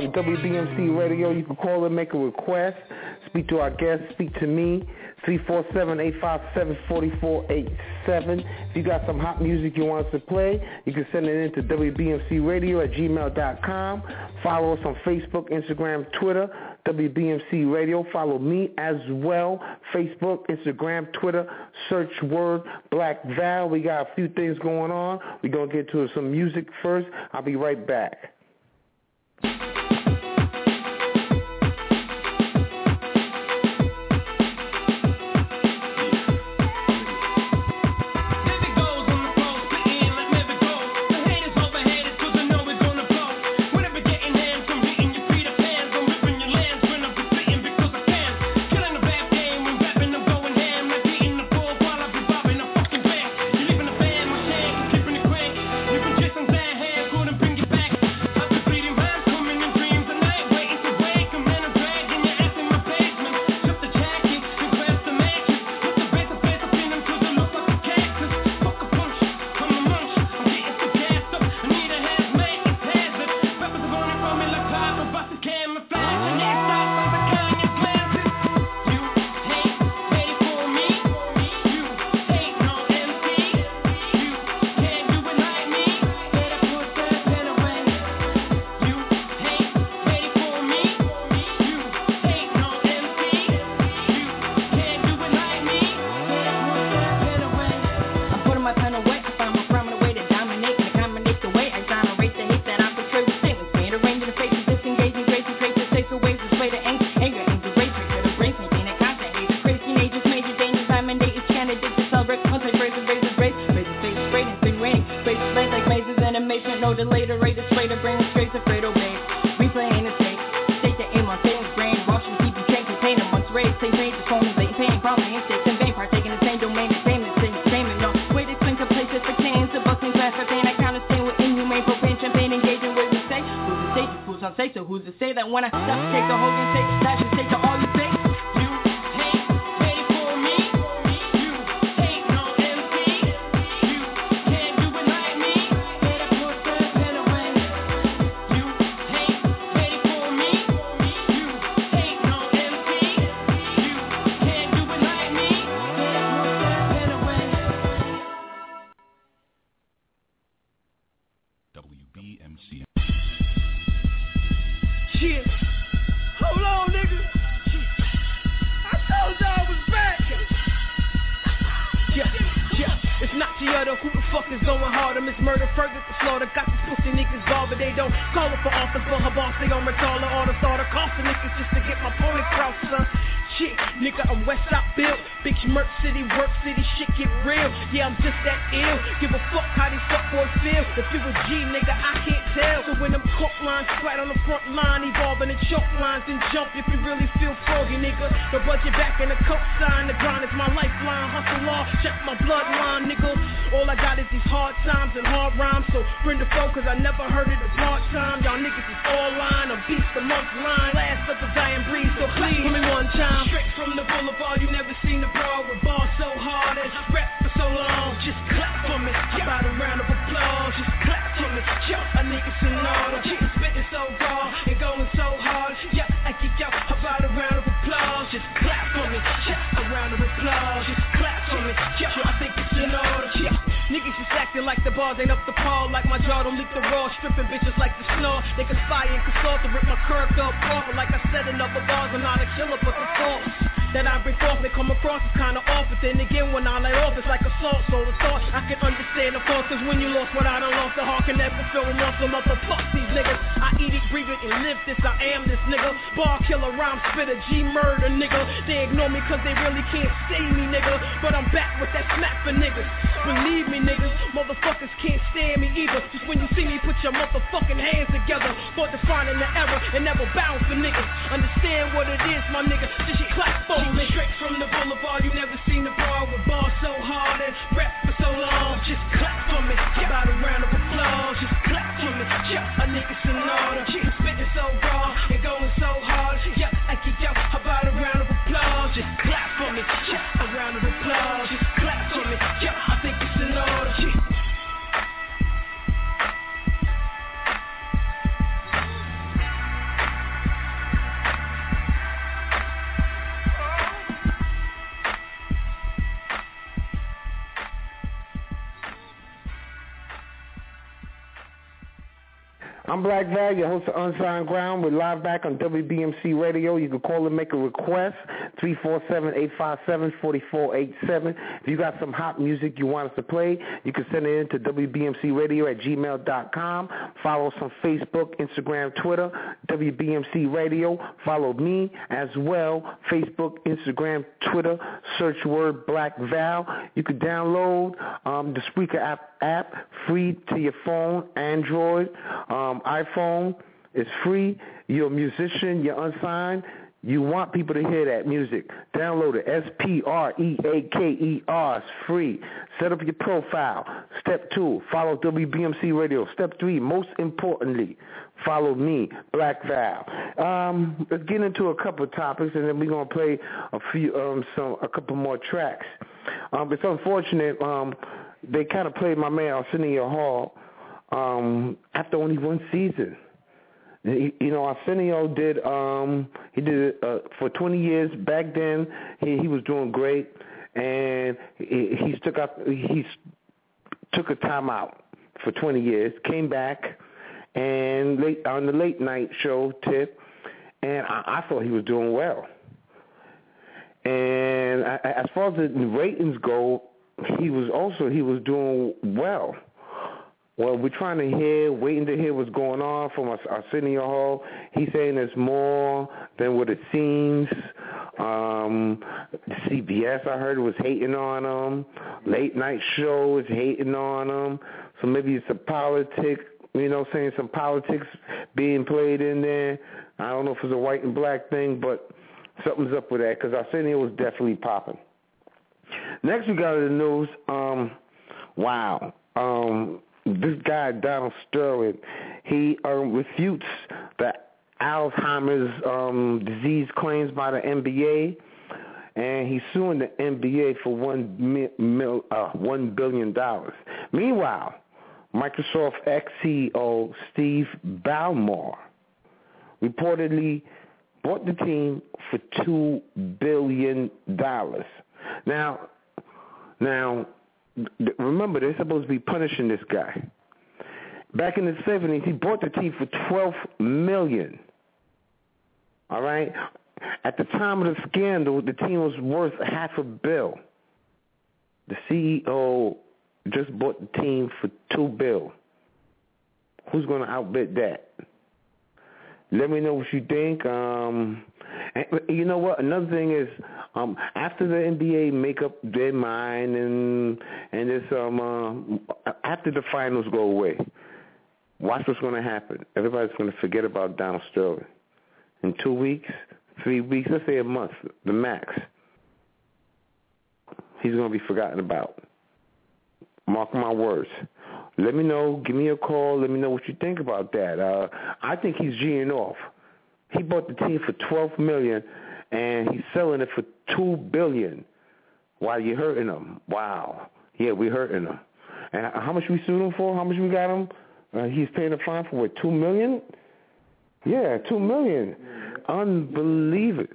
On WBMC Radio. You can call and make a request. Speak to our guests, Speak to me. 347-857-4487. If you got some hot music you want us to play, you can send it in to WBMCRadio at gmail.com. Follow us on Facebook, Instagram, Twitter, WBMC Radio. Follow me as well. Facebook, Instagram, Twitter. Search word Black Val. We got a few things going on. We're going to get to some music first. I'll be right back. Who's to say that when I stop, take the Hogan, take, that should take Unsigned Grind. We're live back on WBMC Radio. You can call and make a request, 347-857-4487. If you got some hot music you want us to play, you can send it in to WBMCRadio at gmail.com. Follow us on Facebook, Instagram, Twitter, WBMC Radio. Follow me as well, Facebook, Instagram, Twitter. Search word Black Val. You can download um, the Spreaker app, app free to your phone, Android, um, iPhone. It's free. You're a musician. You're unsigned. You want people to hear that music. Download it. S-P-R-E-A-K-E-R. It's free. Set up your profile. Step two, follow WBMC Radio. Step three, most importantly, follow me, Black Val. Um, let's get into a couple of topics, and then we're gonna play a few, um, some, a couple more tracks. Um, it's unfortunate. Um, they kind of played my man Arsenio Hall um, after only one season. You know, Arsenio did um he did it uh, for 20 years. Back then, he he was doing great, and he, he took up he took a time out for 20 years. Came back, and late on the late night show tip, and I, I thought he was doing well. And I, as far as the ratings go, he was also he was doing well. Well, we're trying to hear, waiting to hear what's going on from Arsenio Hall. He's saying there's more than what it seems. Um, CBS, I heard, was hating on him. Late night show is hating on him. So maybe it's a politic, you know, saying some politics being played in there. I don't know if it's a white and black thing, but something's up with that because Arsenio was definitely popping. Next, we got the news. Um, wow. Um, this guy Donald Sterling, he um, refutes the Alzheimer's um, disease claims by the NBA, and he's suing the NBA for one mil, uh, one billion dollars. Meanwhile, Microsoft ex CEO Steve Ballmer reportedly bought the team for two billion dollars. Now, now remember they're supposed to be punishing this guy. Back in the seventies, he bought the team for twelve million. All right. At the time of the scandal, the team was worth half a bill. The CEO just bought the team for two bill. Who's going to outbid that? Let me know what you think. Um, And you know what? Another thing is, um, after the NBA make up their mind and and this um uh, after the finals go away, watch what's going to happen. Everybody's going to forget about Donald Sterling. In two weeks, three weeks, let's say a month, the max, he's going to be forgotten about. Mark my words. Let me know. Give me a call. Let me know what you think about that. Uh, I think he's G'ing off. He bought the team for twelve million, and he's selling it for two billion. While you hurting him? Wow. Yeah, we hurting him. And how much we sued him for? How much we got him? Uh, he's paying a fine for what? Two million? Yeah, two million. Unbelievable.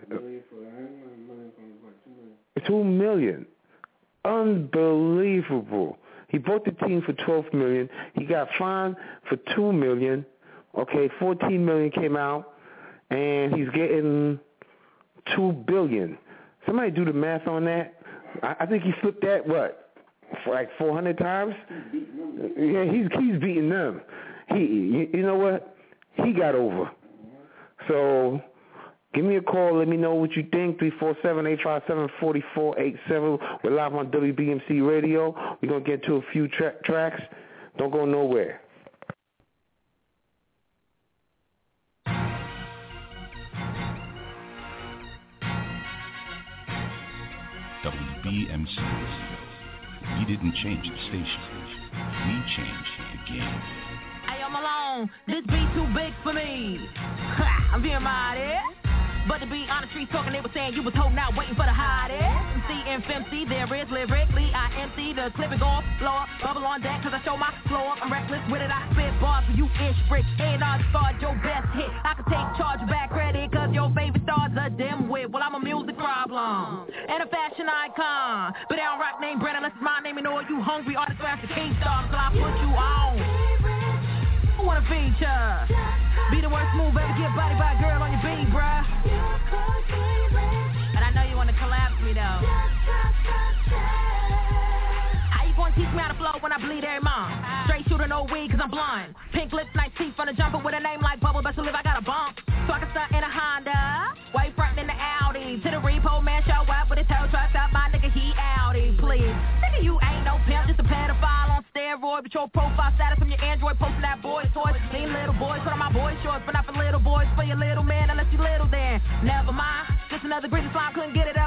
Two million. Unbelievable. He bought the team for twelve million. He got fined for two million. Okay, fourteen million came out, and he's getting two billion. Somebody do the math on that. I, I think he flipped that what, like four hundred times. Yeah, he's he's beating them. He, you, you know what? He got over. So Give me a call. Let me know what you think. 347-857-4487. We're live on WBMC Radio. We're going to get to a few tra- tracks. Don't go nowhere. WBMC Radio. We didn't change the station. We changed the game. Hey, I'm alone. This beat too big for me. Ha, I'm being mighty. But to be honest, streets talking, they were saying you was holding out, waiting for the hottest. MC and FMC, there is lyrically, I MC the clip and go floor, bubble on deck, cause I show my floor. I'm reckless with it, I spit bars for you ish brick. And I start your best hit. I can take charge back credit, cause your favorite star's a dim wit. Well, I'm a music problem and a fashion icon. But I don't rock name brand unless it's my name and all you hungry artists have the king star, so I put you on. Who wanna feature? Be the worst move ever, get body by a girl on your beat, bruh. And I know you wanna collapse me though. How you gonna teach me how to flow when I bleed every month? Straight shooter, no weed, cause I'm blind. Pink lips, nice teeth on a jumper with a name like Bubble. Best believe I But your profile status from your Android posting that boy toys. Lean little boys, put on my boy shorts. But not for little boys, for your little man, unless you little then. Never mind. Just another greasy slime couldn't get it up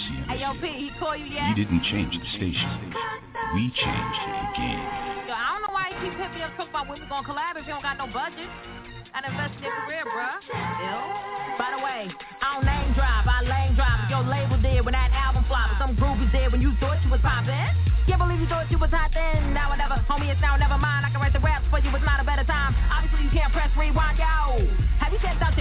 WBMC. Hey, yo, P, he call you yet? We didn't change the station. We changed the game. Yo, I don't know why he keep hitting me up talking about when we gonna collab if you don't got no budget. I invest in your career, bruh. Ew. By the way, I don't name drop, I lane drop. Your label did when that album flopped. Some groupies did when you thought you was poppin'. Can't believe you thought you was hot then. Now or never, homie, it's now never mind. I can write the raps for you, it's not a better time. Obviously, you can't press rewind, yo. Have you checked out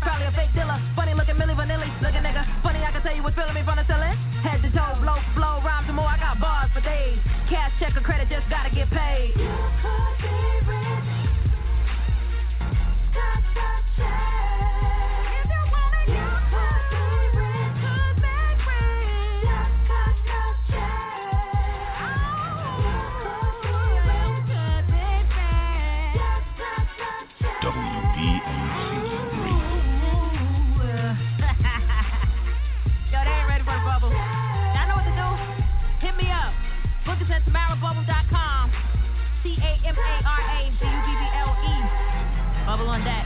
probably a fake dealer. Funny looking Milli Vanilli. Looking nigga, funny, I can tell you what's feeling me from the ceiling. Head to toe, blow, blow, rhymes and more. I got bars for days. Cash check or credit, just gotta get paid. TamaraBubble.com. T-A-M-A-R-A-B-U-B-B-L-E. Bubble on deck.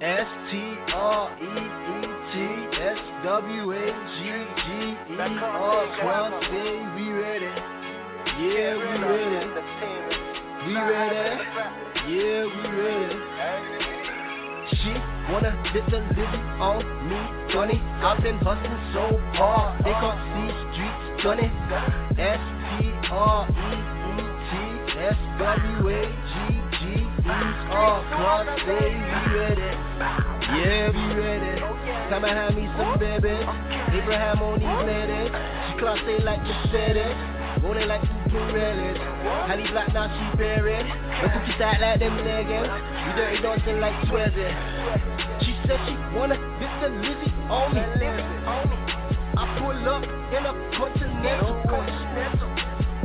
S T R E E S W A G G E R Trump say we ready. Yeah, we ready. We ready. Yeah, we ready. She wanna hit the living on me, funny. I've been hustling so hard, they can't see streets funny. S T R E E T S-W-A-G-G-E-R Cross say we ready Yeah, we ready Time to have me some baby. Abraham on these ladies She class say like Mercedes Rolling like two Pirellis Halle Black now she buried But if you start like them niggas You dirty dancing like Swizzy She said she wanna get the Lizzie on me I pull up in a continental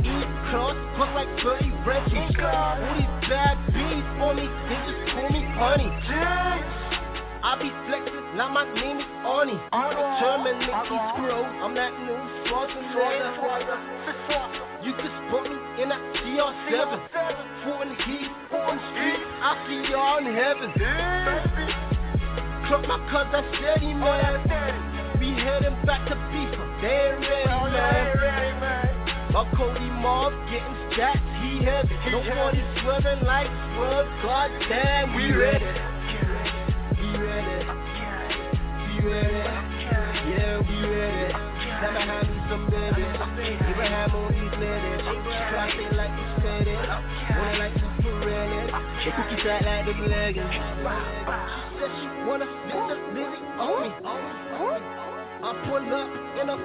E-Cross, cost like 30 rentals All these bad bees for me, they just call me honey. I be flexing, now my name is Arnie. I'm determined Terminate these screws, I'm that new Schwarzenegger. You can spot me in a CR7. Foot in the heat, on the street, I see y'all in heaven. Club my cuz that's steady, man. We heading back to FIFA, they ain't ready, man. My Cody Mob getting stats, he heavy. Nobody swerving like swerve, goddamn, we ready. We ready. We ready. Yeah, we ready. Time to have me some baby. Abraham on these ladies. Classy like you said it. Wanna like super really. The cookie fat like them leggings. She said she wanna the Lizzie on me. I pull up in a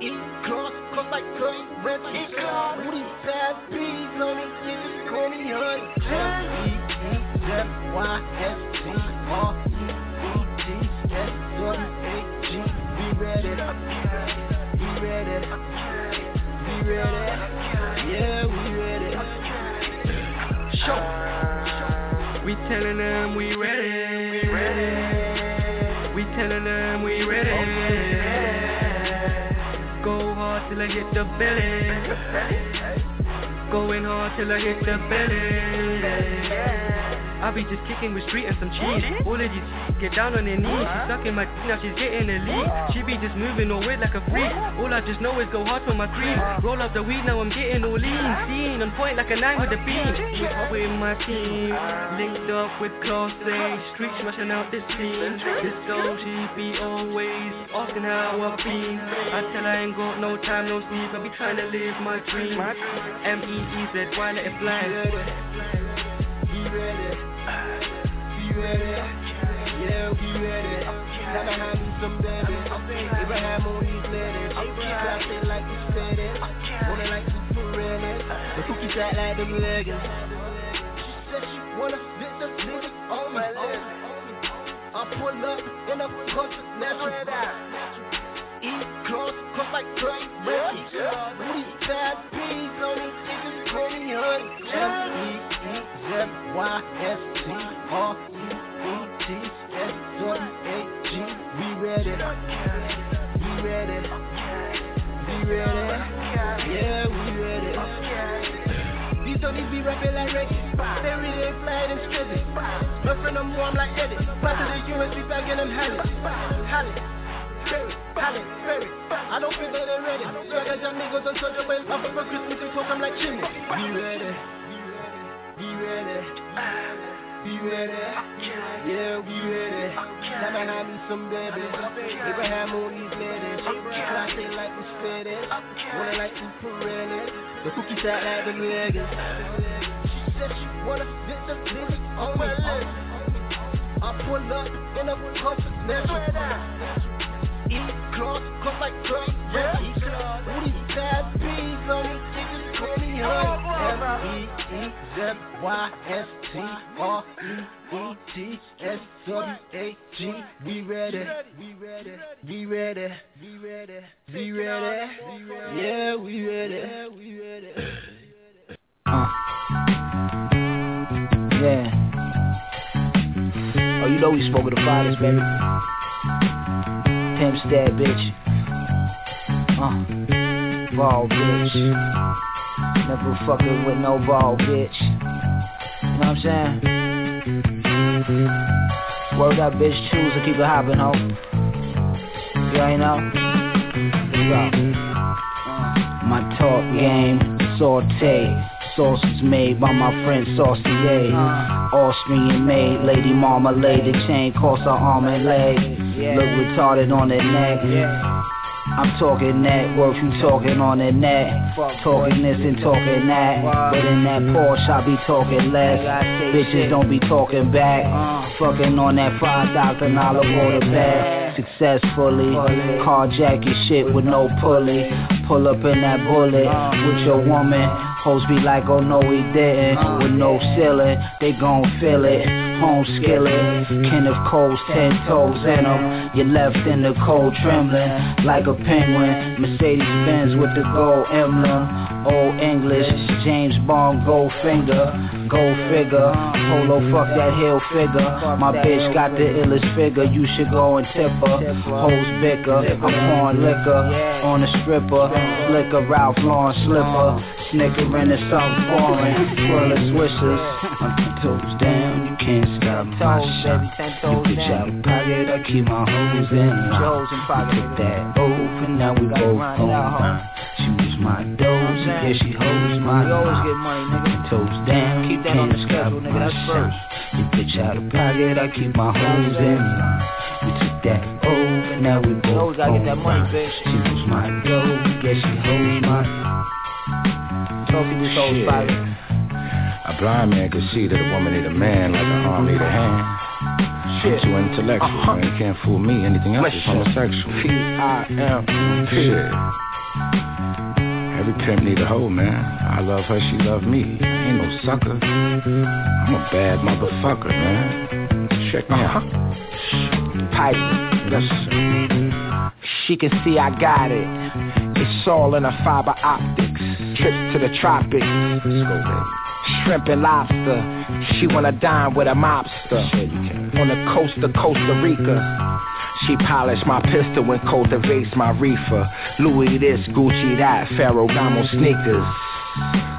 continental. E-class, cost like 30 rentals. All these bad bees on me, they just call me honey. M-E-E-Z-Y-S-T-R-E-E-T-S-W-A-G. We ready. We ready. We ready. Yeah, we ready. Show. We telling them we ready. We telling them we ready. Hard till I hit the belly. Going hard till I hit the belly. I be just kicking with street and some cheese. All of these get down on their knees. She's sucking my dick, now she's getting a lead. She be just moving all weird like a freak. All I just know is go hard for my dream. Roll up the weed, now I'm getting all lean. Seen on point like a nine with a beam. With my team, linked up with Class A. Street smashing out this team. This girl, she be always asking how I've been. I tell her I ain't got no time, no sleep. I be trying to live my dream. M-E-E-Z, why let it fly? We ready. We ready. Yeah, we ready. To have me some baby. Abraham on these ladies. Classy like you said it. Wanna like super really. The cookie fat like them leggings. She said she wanna spit the Lizzie on me. I pull up in a continental. E-class, cost like 30 rentals. All these bad bees on me, they just call me honey. M-E-E-Z-Y-S-T-R-E-E-T-S-W-A-G. We ready. We ready. We ready. Yeah, we ready. These honeys be rapping like Reggie. They really flying and. My friend, I'm warm like Eddie. Back to the US, we back in them Hallie. Hallie. I don't think that ready. Swagger young niggas. Up for Christmas, they talk, I'm like chimney. Be ready. Be ready. Be ready. Yeah, we ready. Have me some baby. Abraham on these like we it. Wanna like super really. The cookie fat like leggings. She said she wanna spit the on me. I pull up in a continental. E-class, cost like 30 rentals. All these bad bees on me, they just call me honey. M-E-E-Z-Y-S-T-R-E-E-T-S-W-A-G. We ready. We ready. We ready. We ready. We ready. Yeah, we ready. We ready. Uh. Yeah. Oh, you know we spoke of the fathers, baby. Pimp stab, bitch. Uh. Ball, bitch. Never fucking with no ball, bitch. You know what I'm saying? Word up, bitch. Choose to keep it hopping, ho. You ain't know? Let's go. My talk game, saute. Sauces made by my friend Saucier. Austrian made, lady marmalade. The chain costs her arm and leg. Look retarded on the neck. Yeah. I'm talking that, worth you talking on the net. Talking this and talking that. But in that Porsche, I be talking less. Bitches don't be talking back. Fucking on that $5,000 water bag. Successfully, carjack your shit with no pulley. Pull up in that bullet with your woman. Hoes be like, oh no, we didn't. With no ceiling, they gon' feel it home skillet. Kenneth Cole's ten toes in them. You left in the cold trembling like a penguin. Mercedes Benz with the gold emblem. Old English, James Bond, gold finger, gold figure. Polo, fuck that hill figure. My bitch got the illest figure. You should go and tip her. Hoes bicker. I'm pouring liquor on a stripper. Slicker, Ralph Lauren slipper. Snickering is something foreign. Full of swishers. I'm ten toes down. You can't stop my shot. You bitch out of pocket. I keep my hoes in line. Took that over. Now we both on She my doze. Yeah, she holds my We always get money, nigga. Toes down. Keep that on the schedule, nigga. That's first. You bitch out of pocket. I keep my hoes in line. We took that over. Now we both always gotta get that money, bitch. She was my doze. Yeah, she holds my Talking this old spot. A blind man can see that a woman need a man like an arm need a hand. Shit. I'm too intellectual, uh-huh. man. You can't fool me. Anything else is homosexual. P-I-M. Shit. Every pimp need a hoe, man. I love her, she love me. Ain't no sucker. I'm a bad motherfucker, man. Check me uh-huh. out. Pipe. Yes, sir. She can see I got it. It's all in a fiber optics. Trips to the tropics. Let's go, baby shrimp and lobster. She wanna dine with a mobster on the coast of Costa Rica. She polished my pistol and cultivates my reefer. Louis this, Gucci that, Ferragamo sneakers.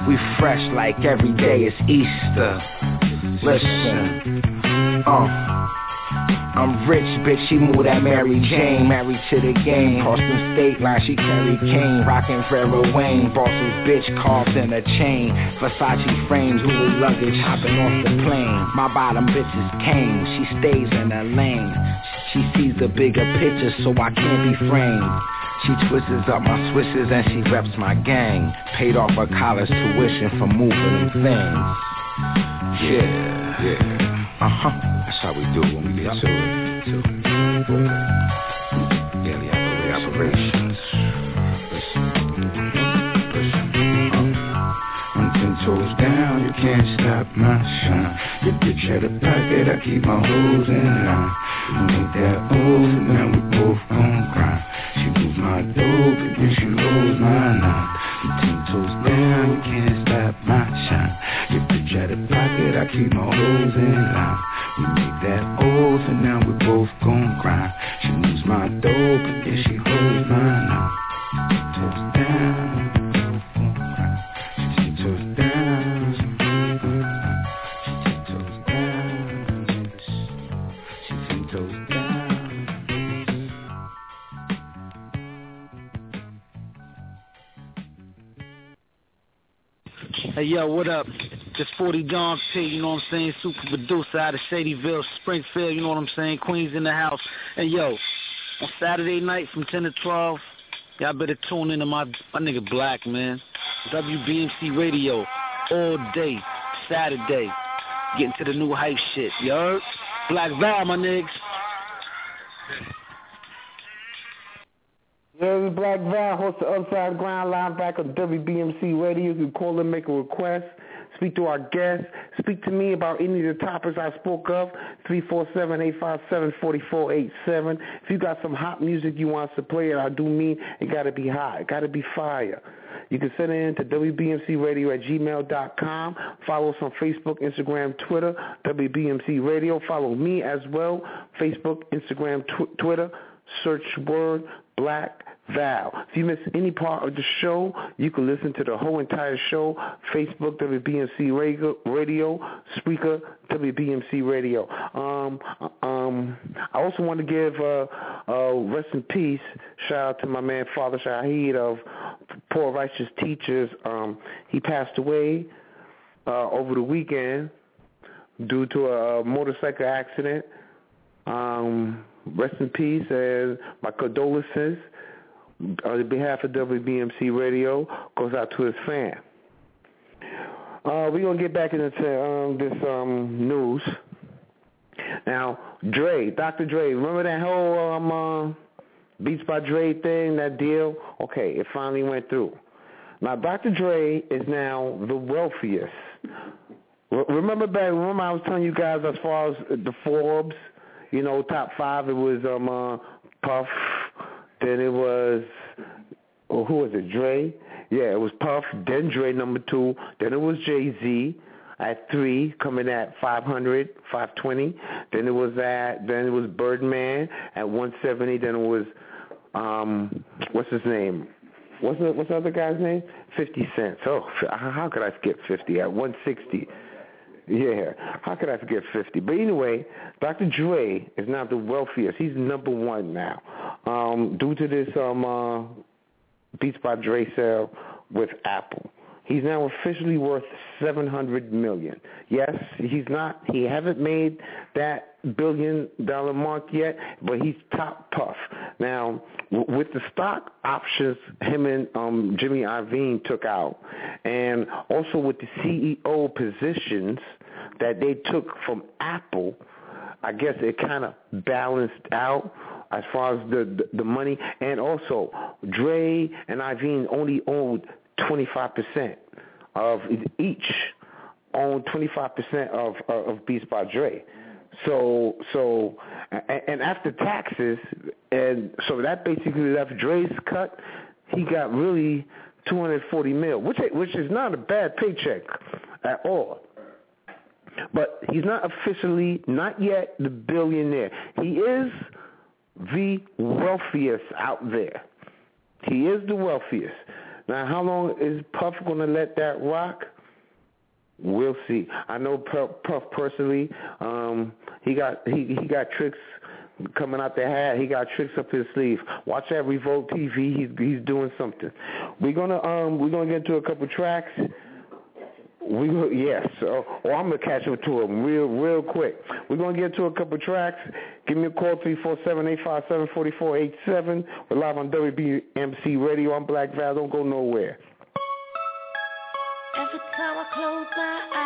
We fresh like every day is Easter. Listen, uh. I'm rich, bitch, she moved that Mary Jane. Married to the game, crossed the state line, she carry cane Rockin' Pharoah Wayne, boss's bitch carved in a chain. Versace frames, Louis luggage, hopping off the plane. My bottom bitch is cane, she stays in her lane. She sees the bigger picture, so I can't be framed. She twists up my swishes and she reps my gang. Paid off her college tuition for moving things. Yeah, yeah. Uh-huh. That's how we do it when we get to it. To it. Daily operations. Toes down, you can't stop my shine. Your bitch had a pocket, I keep my hoes in line. You ain't that old, man, we both gon' grind. She moves my dope, and then she rolls my nine. Toes down, can't stop my shine. Your bitch had a pocket, I keep my hoes in line. We made that oath and now we both gon' grind. She moves my dope and then she holds mine now. Hey yo, what up? Just 40 Don P, you know what I'm saying? Super producer out of Shadyville, Springfield, you know what I'm saying? Queens in the house. And yo, on Saturday night from 10 to 12, y'all better tune into my my nigga Black, man. WBMC Radio all day, Saturday. Getting to the new hype shit, yo. Black Val, my niggas. Is Black Val, host of Unsigned Grind, live back on WBMC Radio. You can call and make a request speak to our guests, speak to me about any of the topics I spoke of, 347-857-4487. If you got some hot music you want us to play, and I do mean it got to be hot, it got to be fire. You can send it in to WBMCRadio at gmail.com. Follow us on Facebook, Instagram, Twitter, WBMC Radio. Follow me as well, Facebook, Instagram, tw- Twitter. Search word Black Val. If you miss any part of the show, you can listen to the whole entire show, Facebook, WBMC Radio, radio WBMC Radio. Um, um, I also want to give uh, uh, rest in peace, shout out to my man Father Shahid of Poor Righteous Teachers. Um, he passed away uh, over the weekend due to a motorcycle accident. Um, rest in peace and my condolences on behalf of WBMC Radio, goes out to his fan. Uh, we're gonna get back into um, this um, news. Now, Dre, Dr. Dre, remember that whole um, uh, Beats by Dre thing, that deal? Okay, it finally went through. Now, Dr. Dre is now the wealthiest. Remember back, remember I was telling you guys as far as the Forbes, you know, top five, it was um, uh, Puff, then it was, oh, who was it, Dre? Yeah, it was Puff, then Dre number two, then it was Jay-Z at three, coming at 500, 520. Then it was at, then it was Birdman at 170. Then it was, um, what's his name? What's the, what's the other guy's name? 50 Cent. Oh, how could I skip 50 at 160? Yeah, how could I forget 50? But anyway, Dr. Dre is now the wealthiest. He's number one now. Um, due to this um, uh, Beats by Dre sale with Apple. He's now officially worth 700 million. Yes, he's not he haven't made that billion dollar mark yet, but he's top puff. Now, with the stock options him and um Jimmy Iovine took out and also with the CEO positions that they took from Apple, I guess it kind of balanced out as far as the, the the money and also Dre and Iovine only owned 25% of each own 25% of of Beats by Dre. So so and after taxes and so that basically left Dre's cut. He got really 240 mil, which which is not a bad paycheck at all. But he's not officially, not yet, the billionaire. He is the wealthiest out there. He is the wealthiest. Now, how long is Puff going to let that rock? We'll see. I know Puff personally. Um, he got he he got tricks coming out the hat. He got tricks up his sleeve. Watch that Revolt TV. He's he's doing something. We're gonna um we're gonna get to a couple tracks. We yes. So, oh, I'm gonna catch up to him real real quick. We're gonna get to a couple tracks. Give me a call three four seven eight five seven forty four eight seven. We're live on WBMC Radio. I'm Black Val. Don't go nowhere. Close my eyes,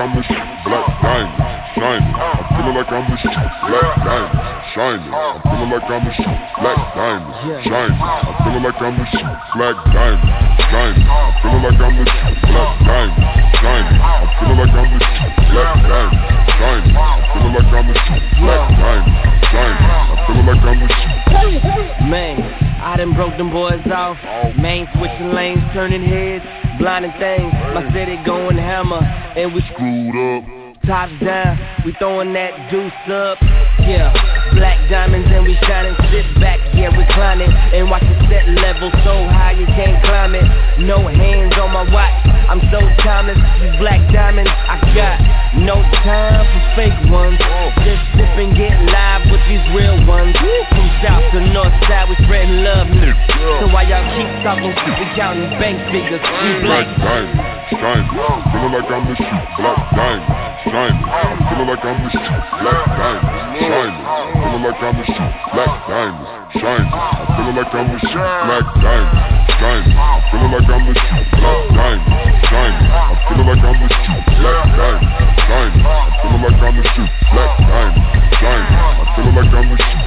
I'm the black diamond, shining. I'm feeling like I'm the black diamond, shining. I'm feeling like I'm the black diamond, shining. I'm feeling like I'm the black diamond, shining. I'm feeling like I'm the black diamond, shining. I'm feeling like I'm the black diamond, shining. I'm feeling like I'm the black diamond, shining. I'm feeling like I'm the. Man, I done broke them boys off. Main switching lanes, turning heads, blinding things. My city going hammer, and we screwed up. Top down, we throwing that deuce up. Yeah, black diamonds and we shining. Sit back, yeah, reclining. And watch the set level so high you can't climb it. No hands on my watch, I'm so timeless. These black diamonds, I got no time for fake ones. Just sip and get live with these real ones. From south to north side, we spreading love. So why y'all keep talking, we counting bank figures. We Black black. diamond, shining. Feeling like I'm the shit, black diamond, shining. I'm feeling like I'm the shit, black diamond, shining. I'm feeling like I'm the shit, black diamond, shining. I'm feeling like I'm the shit, black diamond, shining. I'm feeling like I'm the shit, black diamond, shining. I'm feeling like I'm the shit, black diamond, shining. I'm feeling like I'm the shit, black diamond, shining. I'm feeling like I'm the shit.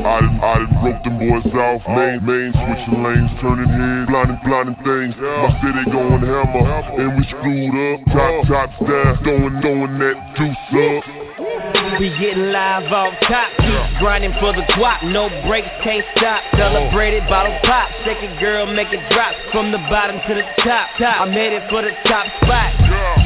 I done, I done broke them boys off. Main, main, switching lanes, turning heads, blinding, blinding things. My city going hammer, and we screwed up. Top, top down, throwing, throwing that juice up. We getting live off top, keep grinding for the guap, no breaks, can't stop. Celebrated bottle pop, shake it girl, make it drop from the bottom to the top. top. I made it for the top spot,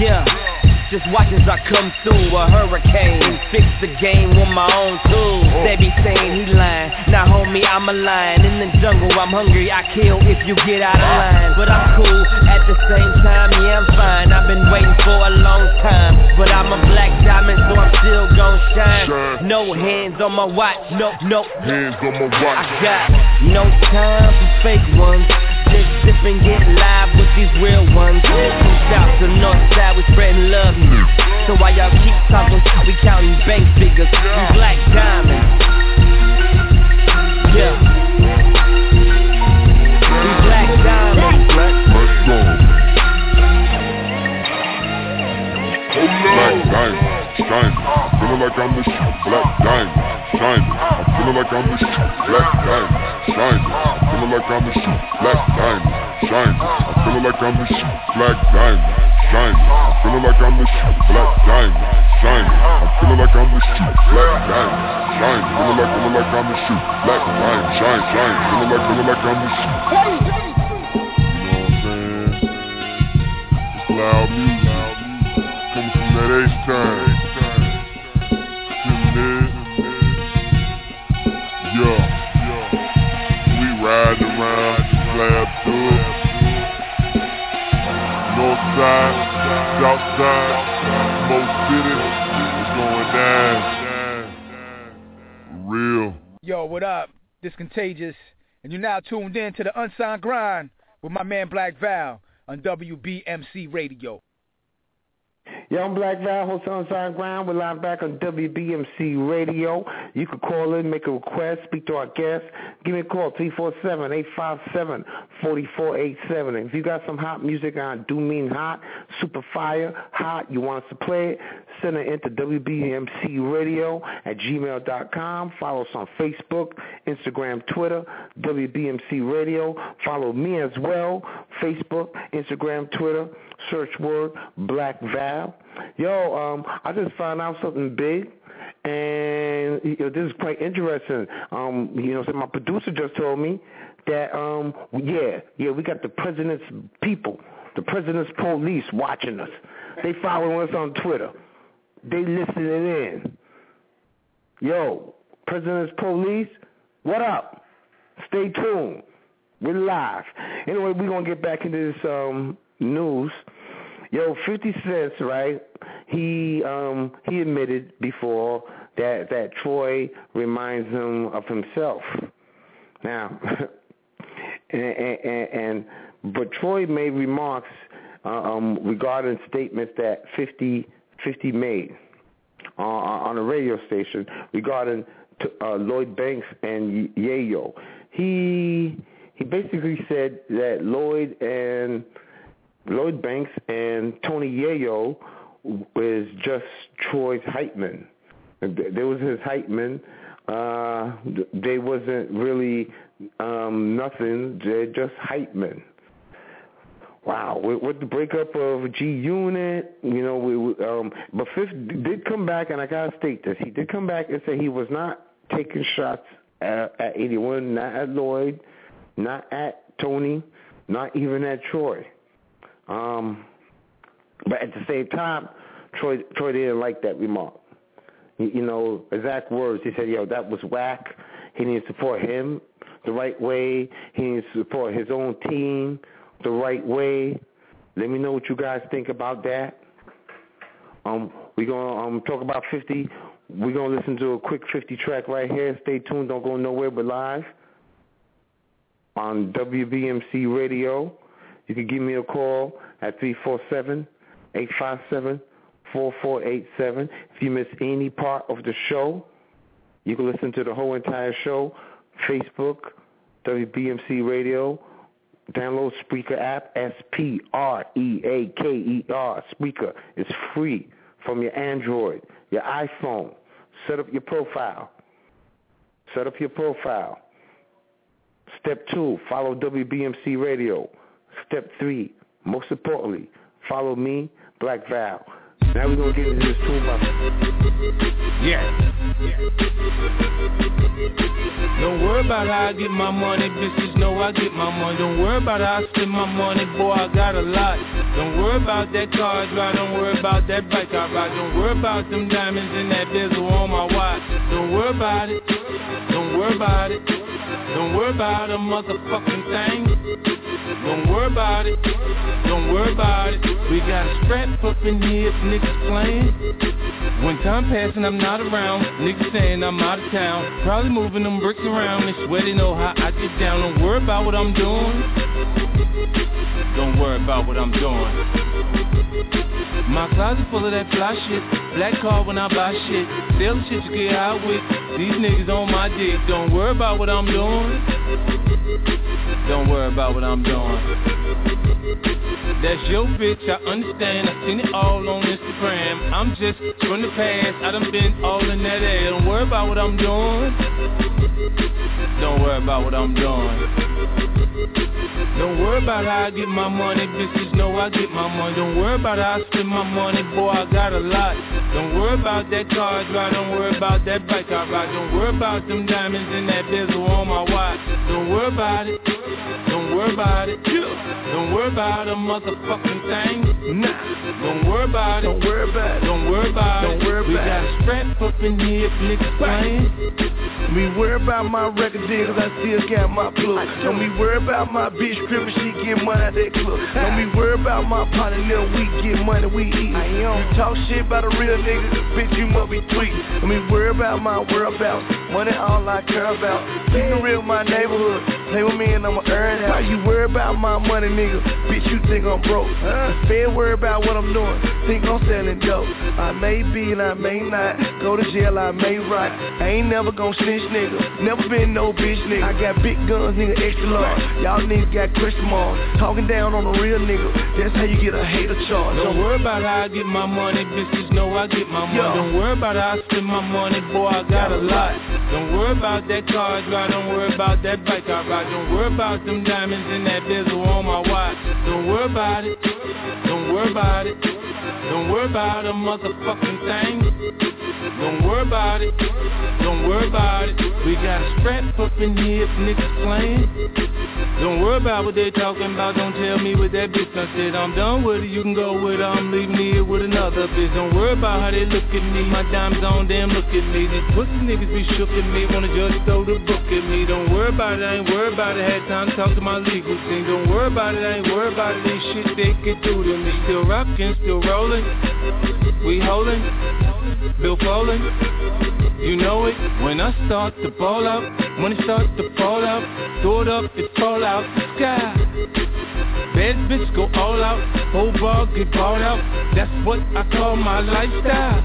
yeah. Just watch as I come through a hurricane, fix the game with my own tools. Oh. They be saying he lying, now homie I'm a lion in the jungle. I'm hungry, I kill if you get out of line. But I'm cool at the same time, yeah I'm fine. I've been waiting for a long time, but I'm a black diamond, so I'm still gon' shine. No hands on my watch, no, no. Hands on my watch. I got no time for fake ones. Just sip and get live with these real ones. From south to north side, we spreading love. Me. So while y'all keep talking, we counting bank figures. We black diamonds. Yeah. We black diamonds. Let's go. Black diamond, shining. Feeling like I'm the shit. Black diamond, shining. I'm feeling like I'm the shit. Black diamond, shining. I'm feeling like I'm the shit. Black diamond, shining. I'm feeling like I'm the shit. Black diamond, shining. I'm feeling like I'm the shit. Black diamond, shining. I'm feeling like I'm the shit. Black diamond, shining. Feeling like, feeling like I'm the shit. Black diamond, shine, shine. Feeling like, feeling like I'm the shit. You know what I'm saying? It's loud music. Comes from that H-time. City, going down. Real. Yo, what up? This Contagious, and you're now tuned in to the Unsigned Grind with my man Black Val on WBMC Radio. Yo, I'm Black Val, host on Unsigned Grind. We're live back on WBMC Radio. You can call in, make a request, speak to our guest. Give me a call, 347-857-4487. If you got some hot music on Do Mean Hot, Super Fire, Hot, you want us to play it, send it into WBMC Radio at gmail.com. Follow us on Facebook, Instagram, Twitter, WBMC Radio. Follow me as well, Facebook, Instagram, Twitter. Search word Black Val. Yo, um, I just found out something big, and you know, this is quite interesting. Um, you know, so my producer just told me that um, yeah, yeah, we got the president's people, the president's police watching us. They following us on Twitter. They listening in. Yo, president's police, what up? Stay tuned. We're live. Anyway, we're gonna get back into this um news. Yo, Fifty Cent, right? He um he admitted before that that Troy reminds him of himself. Now, and, and, and but Troy made remarks uh, um regarding statements that 50 50 made uh, on a radio station regarding to, uh, Lloyd Banks and Yayo. He he basically said that Lloyd and Lloyd Banks and Tony Yayo was just Troy's hype man. There was his hype man. Uh, they wasn't really um, nothing. They're just hype men. Wow, with, with the breakup of G Unit, you know, we, um, but Fifth did come back, and I gotta state this: he did come back and say he was not taking shots at, at 81, not at Lloyd, not at Tony, not even at Troy. Um, but at the same time, Troy Troy didn't like that remark. You, you know, exact words. He said, "Yo, that was whack." He needs to support him the right way. He needs to support his own team the right way. Let me know what you guys think about that. Um, we're gonna um talk about 50. We're gonna listen to a quick 50 track right here. Stay tuned. Don't go nowhere but live on WBMC Radio. You can give me a call at 347-857-4487. If you miss any part of the show, you can listen to the whole entire show. Facebook, WBMC Radio. Download Spreaker app, S-P-R-E-A-K-E-R. Spreaker is free from your Android, your iPhone. Set up your profile. Set up your profile. Step two, follow WBMC Radio. Step three, most importantly, follow me, Black Val. Now we're to get into this tune by... Yeah. Don't worry about how I get my money, bitches know I get my money. Don't worry about how I spend my money, boy, I got a lot. Don't worry about that car I drive, don't worry about that bike I ride. Don't worry about them diamonds and that bezel on my watch. Don't worry about it, don't worry about it. Don't worry about a motherfucking thing. Don't worry about it, don't worry about it. We got a strap up in here niggas playing. When time passing, I'm not around. Niggas saying I'm out of town. Probably moving them bricks around. They swear they know how I get down. Don't worry about what I'm doing. Don't worry about what I'm doing. My closet full of that fly shit. Black car when I buy shit. Sell shit to get out with. These niggas on my dick. Don't worry about what I'm doing. Don't worry about what I'm doing. That's your bitch, I understand. I seen it all on Instagram. I'm just from the past. I done been all in that air. Don't worry about what I'm doing. Don't worry about what I'm doing. Don't worry about how I get my money, bitches know I get my money. Don't worry about how I spend my money, boy, I got a lot. Don't worry about that car I drive, don't worry about that bike I ride. Don't worry about them diamonds and that bezel on my watch. Don't worry about it. Don't worry about it. Don't worry about a motherfucking thing. Nah. Don't worry about it. Don't worry about it. Don't worry about it. Don't worry about we got a strap up in here if niggas playing. Me worry about my record deal cause I still got my plug. Don't be worry about my bitch crib she get money out that club. Don't be worry about my partner, little we get money, we eat. I am. talk shit about a real nigga, bitch you must be tweet. Don't be worry about my whereabouts. Money all I care about. Keep the real my neighborhood. Play with me and I'ma earn it. Why you worry about my money, nigga? Bitch, you think I'm broke? Huh? Fair worry about what I'm doing. Think I'm selling dope. I may be and I may not. Go to jail, I may rot. I ain't never gon' snitch, nigga. Never been no bitch, nigga. I got big guns, nigga, extra large. Y'all niggas got question marks. Talking down on a real nigga. That's how you get a hater charge. Don't worry about how I get my money, bitches know I get my money. Yo. Don't worry about how I spend my money, boy, I got a lot. Don't worry about that car I drive, don't worry about that bike I ride. Don't worry about them diamonds and that bezel on my watch. Don't worry about it. Don't worry about it. Don't worry about a motherfucking thing. Don't worry about it. Don't worry about it. We got a strap up in here niggas playing. Don't worry about what they talking about. Don't tell me what that bitch I said. I'm done with it. You can go with her. I'm leaving here with another bitch. Don't worry about how they look at me. My dime's on them. Look at me. These pussy niggas be shook at me. Wanna just throw the book at me. Don't worry about it. I ain't worried about it. Had time to talk to my legal team. Don't worry about it. I ain't worried about it. This shit they could do to me. Still rockin', still rolling. We holding. Bill Foley. You know it when I start to ball out. When it starts to fall out, throw it up, it fall out the sky. Bad bitch go all out, whole ball get bought out. That's what I call my lifestyle.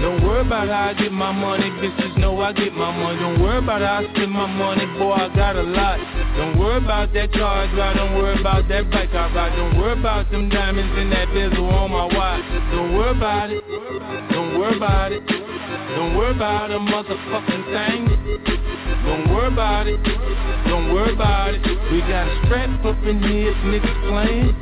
Don't worry about how I get my money, bitches know I get my money. Don't worry about how I spend my money, boy, I got a lot. Don't worry about that car I don't worry about that bike I ride. Don't worry about them diamonds in that bezel on my watch. Don't worry about it, don't worry about it. Don't worry about a motherfucking thing. Don't worry about it, don't worry about it. We got a strap up in here niggas playing.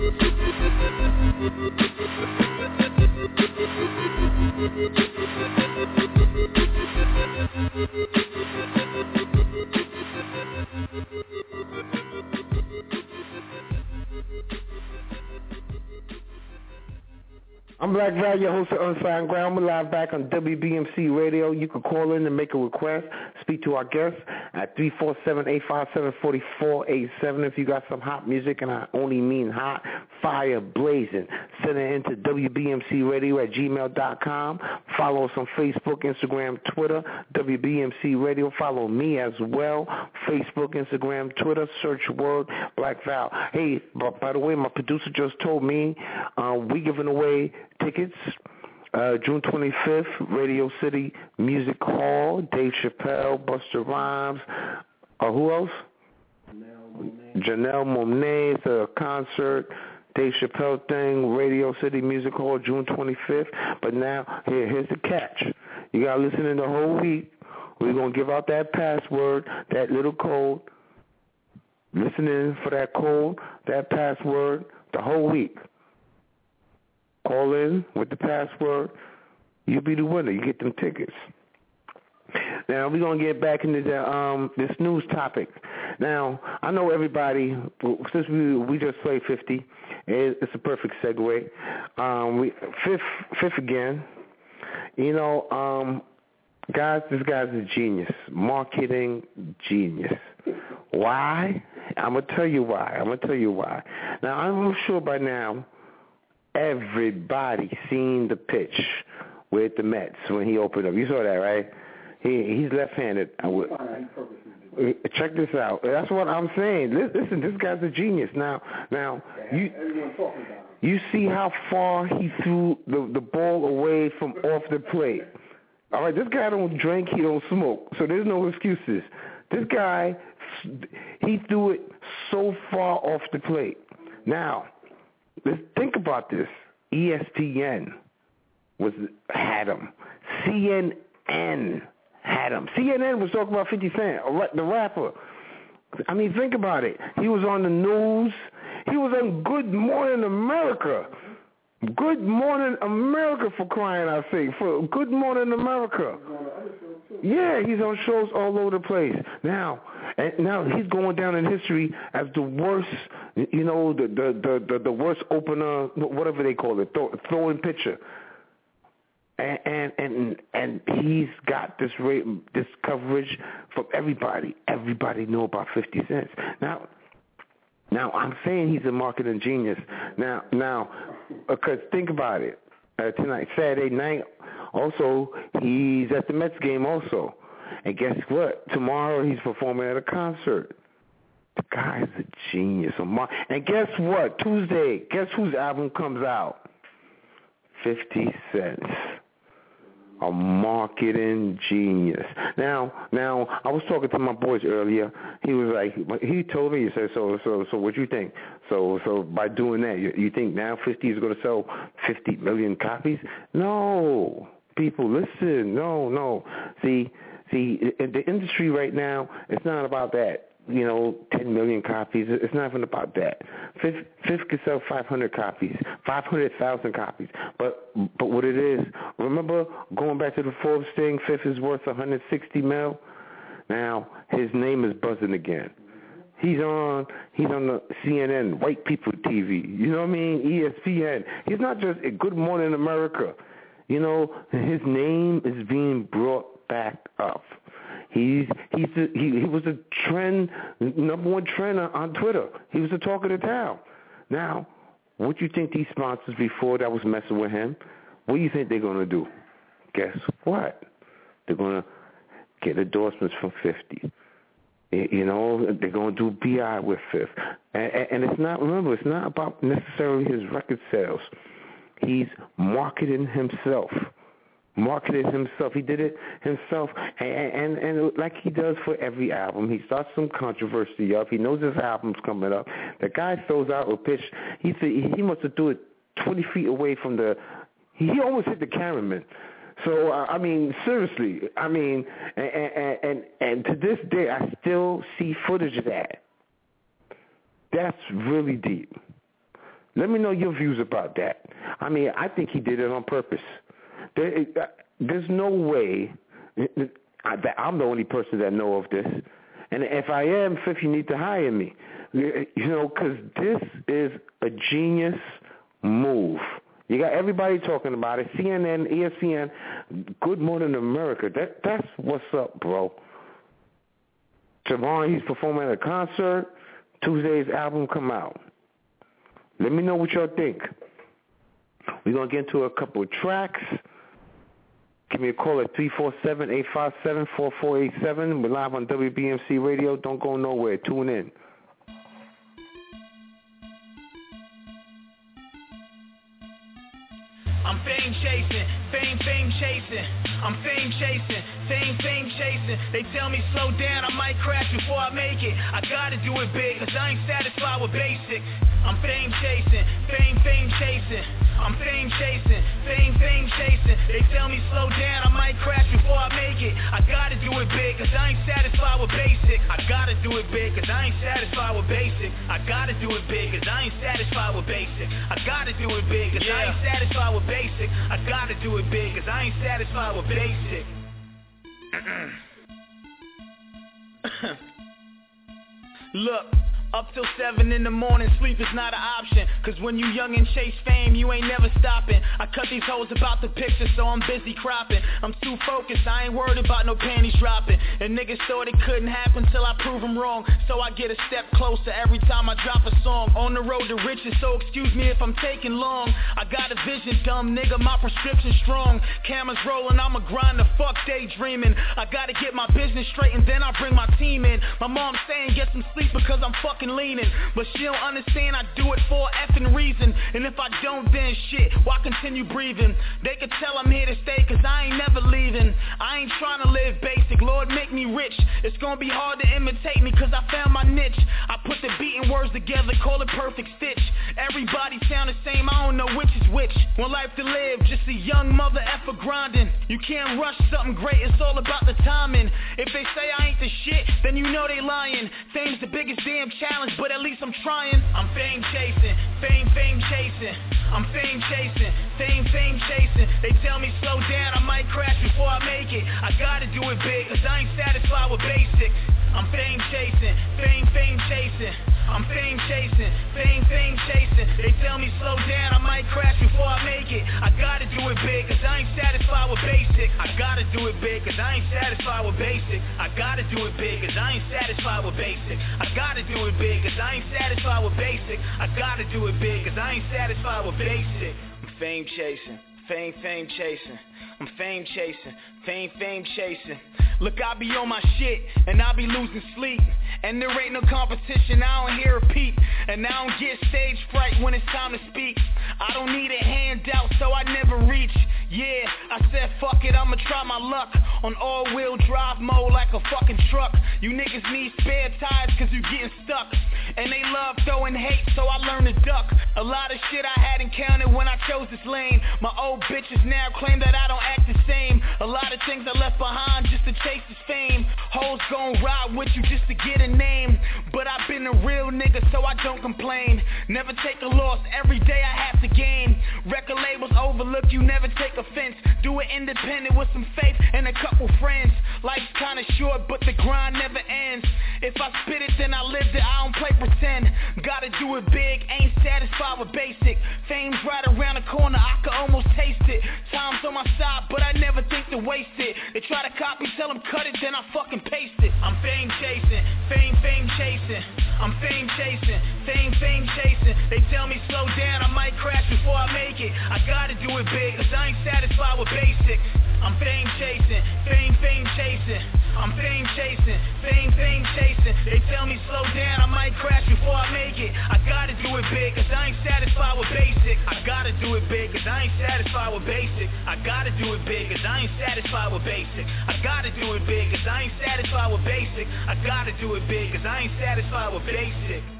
I'm Black Val, your host of Unsigned Grind. We're live back on WBMC Radio. You can call in and make a request. Speak to our guests at 347-857-4487. If you got some hot music, and I only mean hot, fire blazing, send it into WBMC Radio at gmail.com. Follow us on Facebook, Instagram, Twitter, WBMC Radio. Follow me as well. Facebook, Instagram, Twitter. Search word Black Val. Hey, by, the way, my producer just told me uh, we giving away tickets. Uh, June 25th, Radio City Music Hall. Dave Chappelle, Busta Rhymes. Uh, who else? Janelle Monáe. It's a concert. Dave Chappelle thing, Radio City Music Hall, June 25th. But now, here, here's the catch. You got to listen in the whole week. We're going to give out that password, that little code. Listen in for that code, that password, the whole week. Call in with the password. You'll be the winner. You get them tickets. Now we're gonna get back into the, um, this news topic. Now I know everybody since we we just played 50, it's a perfect segue. Um, we fifth fifth again. You know, um, guys, this guy's a genius, marketing genius. Why? I'm gonna tell you why. I'm gonna tell you why. Now I'm sure by now everybody seen the pitch with the Mets when he opened up. You saw that, right? He he's left-handed. I would, check this out. That's what I'm saying. Listen, this guy's a genius. Now, now you you see how far he threw the the ball away from off the plate. All right, this guy don't drink, he don't smoke, so there's no excuses. This guy, he threw it so far off the plate. Now, let's think about this. ESPN was had him. CNN had him. CNN was talking about 50 Cent, the rapper. I mean, think about it. He was on the news. He was on Good Morning America. Good Morning America for crying out sake. For Good Morning America. Yeah, he's on shows all over the place. Now, and now he's going down in history as the worst, you know, the the the the, worst opener, whatever they call it, throw, throwing pitcher. And, and and and he's got this rate, this coverage from everybody. Everybody know about Fifty Cent. Now, now I'm saying he's a marketing genius. Now, now, because think about it. Uh, tonight, Saturday night, also he's at the Mets game also. And guess what? Tomorrow he's performing at a concert. The guy's a genius. And guess what? Tuesday, guess whose album comes out? Fifty Cent a marketing genius. Now, now I was talking to my boys earlier. He was like, he told me, he said, so, so, so, what you think? So, so by doing that, you, you think now 50 is going to sell 50 million copies? No, people, listen, no, no. See, see, in the industry right now, it's not about that you know, 10 million copies. It's not even about that. Fifth, Fifth could sell 500 copies, 500,000 copies. But but what it is, remember going back to the Forbes thing, Fifth is worth 160 mil. Now his name is buzzing again. He's on he's on the CNN, white people TV. You know what I mean? ESPN. He's not just a Good Morning America. You know, his name is being brought back up. He's he's he he was a trend number one trend on Twitter. He was the talk of the town. Now, what you think these sponsors before that was messing with him? What do you think they're gonna do? Guess what? They're gonna get endorsements from fifty. You know, they're going to do Bi with Fifth, and, and it's not. Remember, it's not about necessarily his record sales. He's marketing himself marketed himself. He did it himself, and, and and like he does for every album, he starts some controversy up. He knows his album's coming up. The guy throws out a pitch. He said he must have threw it twenty feet away from the. He almost hit the cameraman. So uh, I mean, seriously, I mean, and, and and and to this day, I still see footage of that. That's really deep. Let me know your views about that. I mean, I think he did it on purpose. There, uh, there's no way that I'm the only person that know of this. And if I am, Fifth, you need to hire me. You know, because this is a genius move. You got everybody talking about it. CNN, ESPN, Good Morning America. That that's what's up, bro. Tomorrow he's performing at a concert. Tuesday's album come out. Let me know what y'all think. We're gonna get into a couple of tracks. Give me a call at 347-857-4487. We're live on WBMC Radio. Don't go nowhere. Tune in. I'm fame chasing, fame, fame chasing. I'm fame chasing, fame, fame chasing. They tell me slow down, I might crash before I make it. I gotta do it big, cause I ain't satisfied with basic. I'm fame chasing, fame, fame chasing. I'm fame chasing, fame, fame chasing. They tell me slow down, I might crash before I make it. I gotta do it big, cause I ain't satisfied with basic. I gotta do it big, cause I ain't satisfied with basic. I gotta do it big, cause I ain't satisfied with basic. I gotta do it big, cause I ain't satisfied with basic. I gotta do it big, cause I ain't satisfied with basic. Look. Up till 7 in the morning, sleep is not an option. Cause when you young and chase fame, you ain't never stopping. I cut these hoes about the picture, so I'm busy cropping. I'm too focused, I ain't worried about no panties dropping. And niggas thought it couldn't happen till I prove them wrong. So I get a step closer every time I drop a song. On the road to riches, so excuse me if I'm taking long. I got a vision, dumb nigga, my prescription strong. Cameras rolling, I'ma grind the fuck daydreaming. I gotta get my business straight and then I bring my team in. My mom saying get some sleep because I'm fucking fucking leaning. But she don't understand I do it for a effing reason. And if I don't, then shit, why continue breathing? They could tell I'm here to stay, cause I ain't never leaving. I ain't trying to live basic, Lord, make me rich. It's gonna be hard to imitate me, cause I found my niche. I put the beating words together, call it perfect stitch. Everybody sound the same, I don't know which is which. One life to live, just a young mother effer grinding. You can't rush something great, it's all about the timing. If they say I ain't the shit, then you know they lying. Fame's the biggest damn challenge but at least I'm trying. I'm fame chasing, fame, fame chasing. I'm fame chasing, fame, fame chasing. They tell me slow down, I might crash before I make it. I gotta do it big, cause I ain't satisfied with basics. I'm fame chasing, fame, fame chasing. I'm fame chasing, fame, fame chasing. They tell me slow down, I might crash before I make it. I gotta do it big, cause I ain't satisfied with basic. I gotta do it big, cause I ain't satisfied with basic. I gotta do it big, cause I ain't satisfied with basic. I gotta do it big, cause I ain't satisfied with basic. I gotta do it big, cause I ain't satisfied with basic. I'm fame chasing, fame, fame chasing. I'm fame chasing, fame, fame chasing. Look, I be on my shit, and I be losing sleep. And there ain't no competition, I don't hear a peep. And I don't get stage fright when it's time to speak. I don't need a handout, so I never reach. Yeah, I said fuck it, I'ma try my luck. On all-wheel drive mode like a fucking truck. You niggas need spare tires cause you getting stuck. And they love throwing hate, so I learned to duck. A lot of shit I had encountered when I chose this lane. My old bitches now claim that I don't act the same. A lot of things I left behind just to chase this fame. Hoes gon' ride with you just to get a name. But I've been a real nigga, so I don't complain. Never take a loss, every day I have to gain. Record labels overlook you, never take offense. Do it independent with some faith and a couple friends. Life's kinda short, but the grind never ends. If I spit it, then I lived it, I don't play pretend. Gotta do it big, ain't satisfied with basic. Fame's right around the corner, I can almost taste it. Time's on my side, but I never think to waste it. They try to copy, tell them cut it, then I fucking paste it. I'm fame chasing, fame, fame chasing. I'm fame chasing, fame, fame chasing. They tell me slow down, I might crash before I make it. I gotta do it big, cause I ain't satisfied with basics. I'm fame chasing, fame, fame chasing. I'm fame chasing, fame, fame chasing. They tell me slow down, I might crash before I make it. I gotta do it big, cause I ain't satisfied with basic. I gotta do it big, cause I ain't satisfied with basic. I gotta do it big, cause I ain't satisfied with basic. I gotta do it big, cause I ain't satisfied with basic. I gotta do it big, cause I ain't satisfied with basic.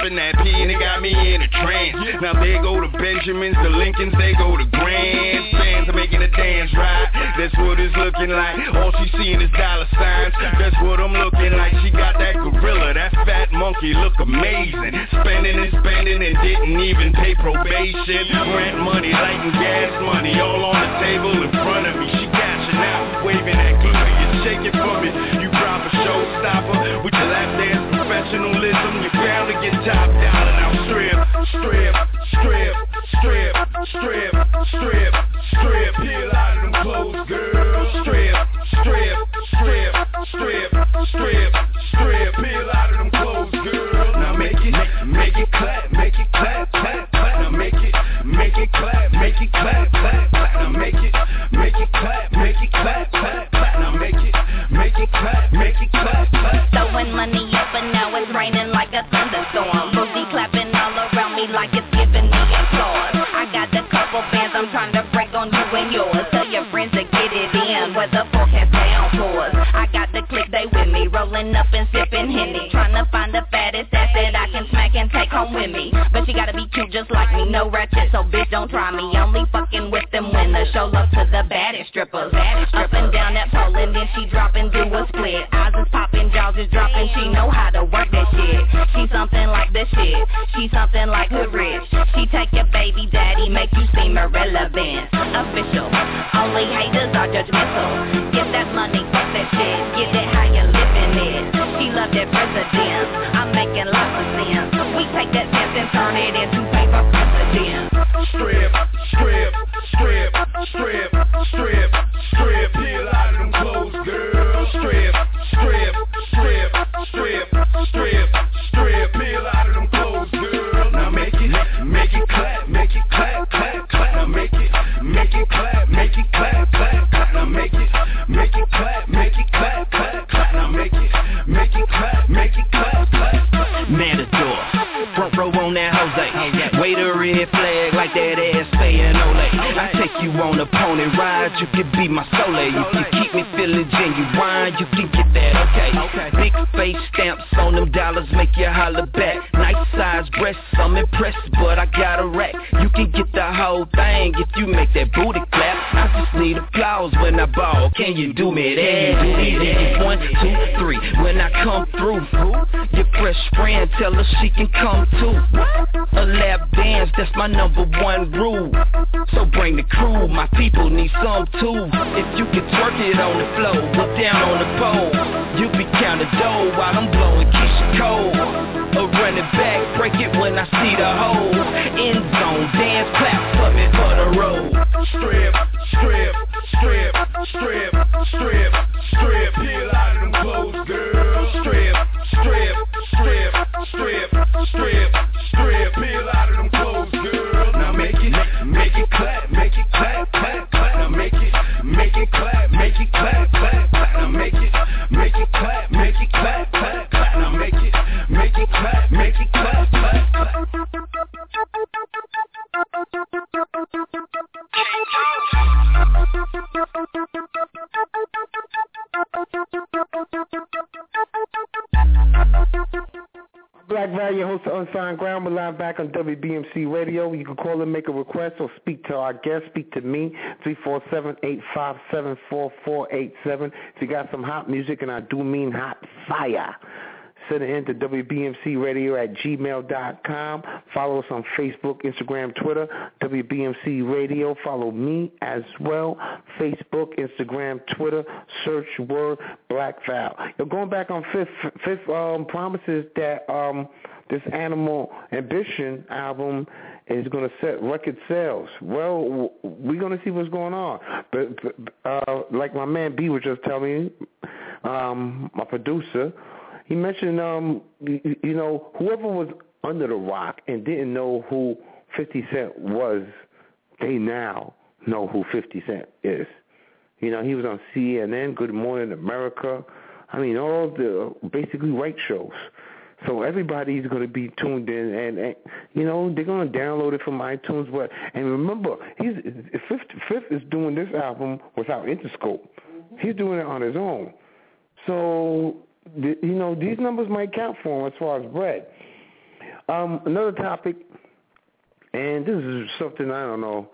popping that P and it got me in a trance. Now they go to Benjamins, the Lincolns, they go to grandstands. I'm making a dance right. That's what it's looking like. All she's seeing is dollar signs. That's what I'm looking like. She got that gorilla, that fat monkey look amazing. Spending and spending and didn't even pay probation. Rent money, light and gas money, all on the table in front of me. She cashing out, waving that glitter, you shaking for me. You proper showstopper with your lap dance professionalism, you're bound to get top down. and I'll strip, strip, strip, strip, strip, strip, strip, peel out of them clothes, girl. Strip, strip, strip, strip, strip, strip, peel out of them clothes, girl. Now make it, make, make it clap, make it clap, clap, clap. Now make it, make it clap, make it clap, clap, clap. Now make it, make it clap, make it clap, clap, clap. Now make it, make it clap, make it clap, clap. Throwing money Radio. You can call and make a request or speak to our guest. Speak to me, 347-857-4487. If you got some hot music, and I do mean hot fire, send it in to WBMCRadio at gmail.com. Follow us on Facebook, Instagram, Twitter, WBMC Radio. Follow me as well. Facebook, Instagram, Twitter, search word Black Val. You're going back on Fifth, fifth um, Promises that... Um, this Animal Ambition album is going to set record sales. Well, we're going to see what's going on. But, uh, like my man B was just telling me, um, my producer, he mentioned, um, you, you know, whoever was under the rock and didn't know who 50 Cent was, they now know who 50 Cent is. You know, he was on CNN, Good Morning America. I mean, all the basically white shows. So everybody's going to be tuned in, and, and you know they're going to download it from iTunes. But and remember, he's Fifth, Fifth is doing this album without Interscope. He's doing it on his own. So you know these numbers might count for him as far as bread. Um, another topic, and this is something I don't know.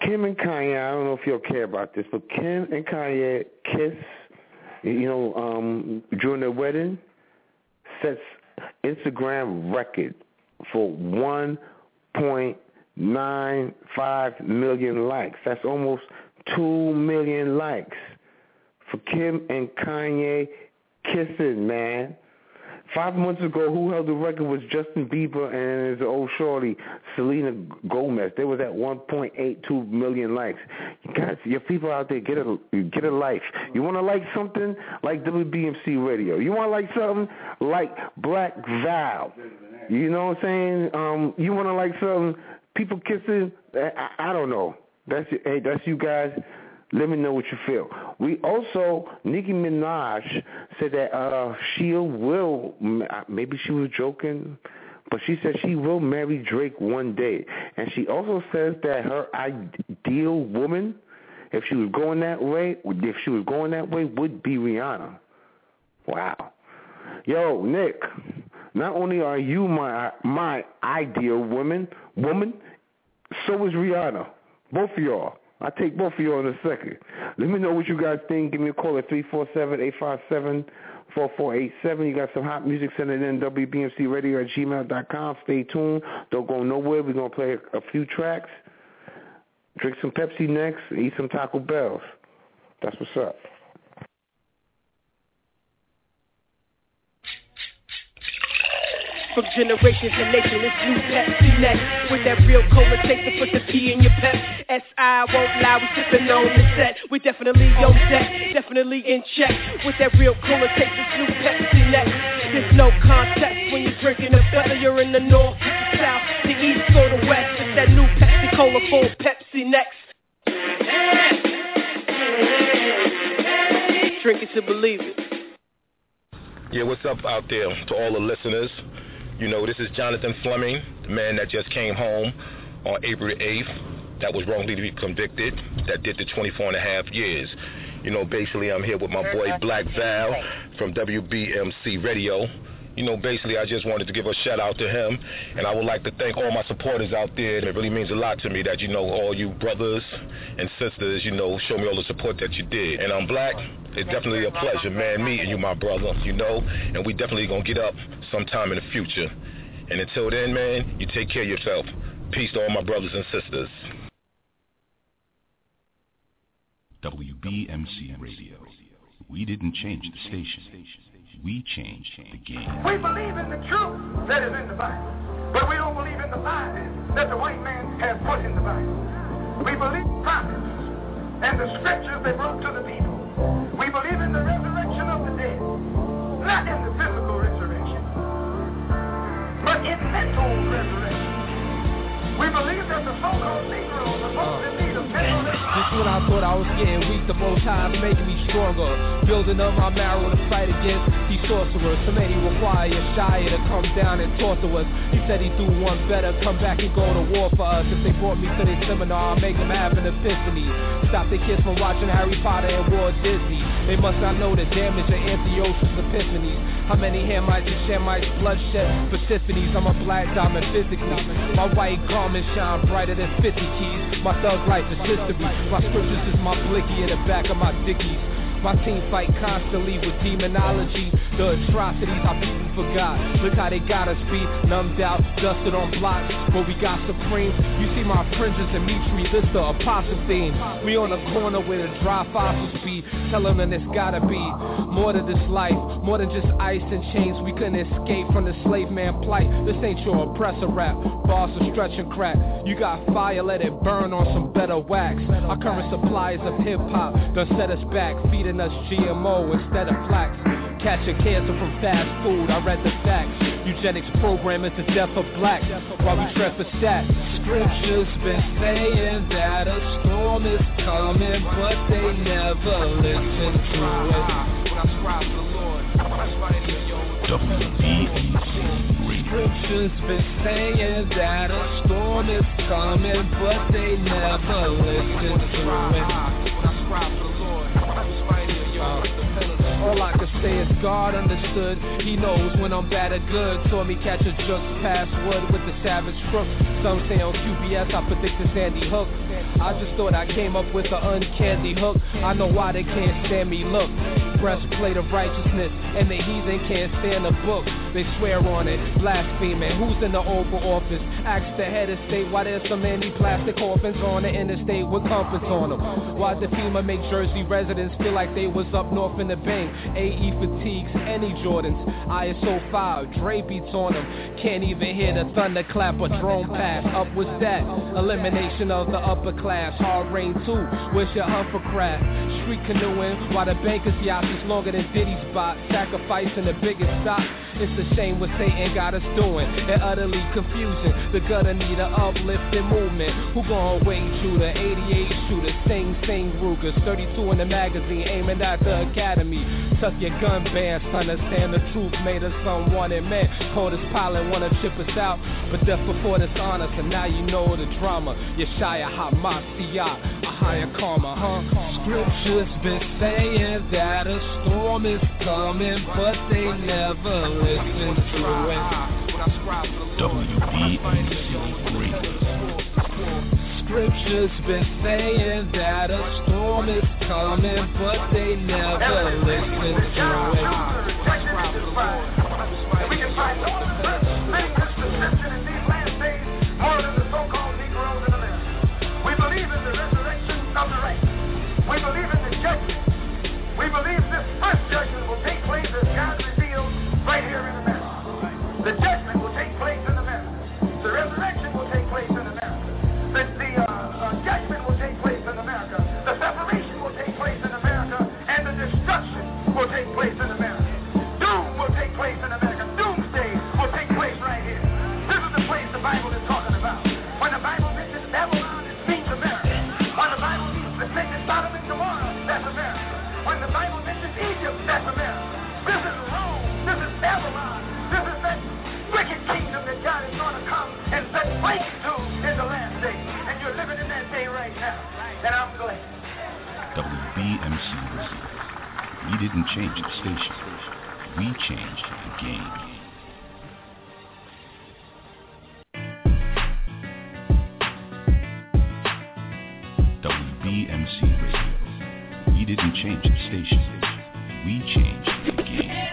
Kim and Kanye, I don't know if you'll care about this, but Kim and Kanye kiss, you know, um, during their wedding sets Instagram record for 1.95 million likes. That's almost 2 million likes for Kim and Kanye kissing, man. Five months ago, who held the record was Justin Bieber and his old shorty, Selena Gomez. They was at 1.82 million likes. You guys, your people out there, get a get a life. You want to like something? Like WBMC Radio. You want to like something? Like Black Val. You know what I'm saying? Um, you want to like something? People kissing? I, I don't know. That's hey, that's you guys. Let me know what you feel. We also, Nicki Minaj said that uh, she will, maybe she was joking, but she said she will marry Drake one day. And she also says that her ideal woman, if she was going that way, if she was going that way, would be Rihanna. Wow. Yo, Nick, not only are you my my ideal woman, woman, so is Rihanna. Both of y'all. I'll take both of you in a second. Let me know what you guys think. Give me a call at 347-857-4487. You got some hot music, send it in, WBMCRadio at gmail.com. Stay tuned. Don't go nowhere. We're going to play a few tracks. Drink some Pepsi next. Eat some Taco Bells. That's what's up. From generation to nation, it's new Pepsi next. With that real cola taste to put the P in your pep. S.I. won't lie, we sippin' on the set. We definitely on deck, definitely in check. With that real cola taste, it's new Pepsi next. There's no context when you're drinking it, whether you're in the north, the south, the east, or the west. It's that new Pepsi Cola full Pepsi next. Drink it to believe it. Yeah, what's up out there to all the listeners? You know, this is Jonathan Fleming, the man that just came home on April 8th, that was wrongly convicted, that did the 24 and a half years. You know, basically I'm here with my boy Black Val from WBMC Radio. You know, basically I just wanted to give a shout out to him, and I would like to thank all my supporters out there. It really means a lot to me that, you know, all you brothers and sisters, you know, show me all the support that you did. And I'm Black, it's definitely a pleasure, man, meeting you, my brother, you know, and we definitely gonna get up sometime in the future. And until then, man, you take care of yourself. Peace to all my brothers and sisters. WBMC Radio. We didn't change the station. We change the game. We believe in the truth that is in the Bible, but we don't believe in the lies that the white man has put in the Bible. We believe prophets and the scriptures they brought to the people. We believe in the resurrection of the dead, not in the physical resurrection, but in mental resurrection. We believe that the so-called Negroes are most Just when I thought I was getting weak, the most high making me stronger. Building up my marrow to fight against these sorcerers. So many require Shia to come down and talk to us. He said he do one better, come back and go to war for us. If they brought me to their seminar, I'll make them have an epiphany. Stop the kids from watching Harry Potter and Walt Disney. They must not know the damage of Antiochus Epiphanes. How many Hamites and Shemites, bloodshed for symphonies? I'm a black diamond physically. My white garments shine brighter than 50 keys. My thug life is history. My scriptures is my blicky in the back of my dickies. My team fight constantly with demonology. The atrocities our people forgot. Look how they got us beat, numbed out, dusted on blocks. But we got supreme. You see my fringes and meat tree, this the apostle theme. We on the corner where the dry fossils be. Tell them it's gotta be more to this life, more than just ice and chains. We couldn't escape from the slave man plight. This ain't your oppressor rap. Boss are stretching crack. You got fire, let it burn on some better wax. Our current supplies of hip hop done set us back, feeding us GMO instead of flax. Catching cancer from fast food, I read the facts. Eugenics program is the death of blacks while we trap for stats. Scriptures been saying that a storm is coming, but they never listen to it. Scriptures been saying that a storm is coming, but they never listen to it about all I can say is God understood. He knows when I'm bad or good. Saw me catch a jukes password with the savage crook. Some say on QBS I predict the Sandy Hook. I just thought I came up with an uncanny hook. I know why they can't stand me. Look, breastplate of righteousness, and the heathen can't stand the book. They swear on it, blaspheming. Who's in the Oval Office? Ask the head of state why there's so many plastic coffins on the interstate with comforts on them. Why does FEMA make Jersey residents feel like they was up north in the Bang? AE fatigues, any Jordans. ISO 5, Dre beats on them. Can't even hear the thunderclap or drone pass. Up was that. Elimination of the upper class. Hard rain too. Where's your hovercraft? Street canoeing while the bankers yacht is longer than Diddy's bot. Sacrificing the biggest stock. It's a shame what Satan got us doing. And utterly confusing. The gutter need a uplifting movement. Who gon' wait the 88 shooter. Sing, sing Rugers. 32 in the magazine aiming at the academy. Tuck your gun bands, understand the truth made us unwanted men. Told us pilot wanna chip us out, but death before dishonor, so now you know the drama. Yeshaya Hamasiyah, a higher karma, huh? Scriptures been saying that a storm is coming, but they never listen to it. WBMC Radio. Scriptures been saying that a storm is coming, but they never listen to it. We believe in the resurrection of the righteous. We believe in the judgment. We believe this first judgment will take place as God right here in. The judgment will take place in. The resurrection The, uh, uh, judgment will take place in America. The separation will take place in America. And the destruction will take WBMC Radio. We didn't change the station. We changed the game. WBMC Radio. We didn't change the station. We changed the game.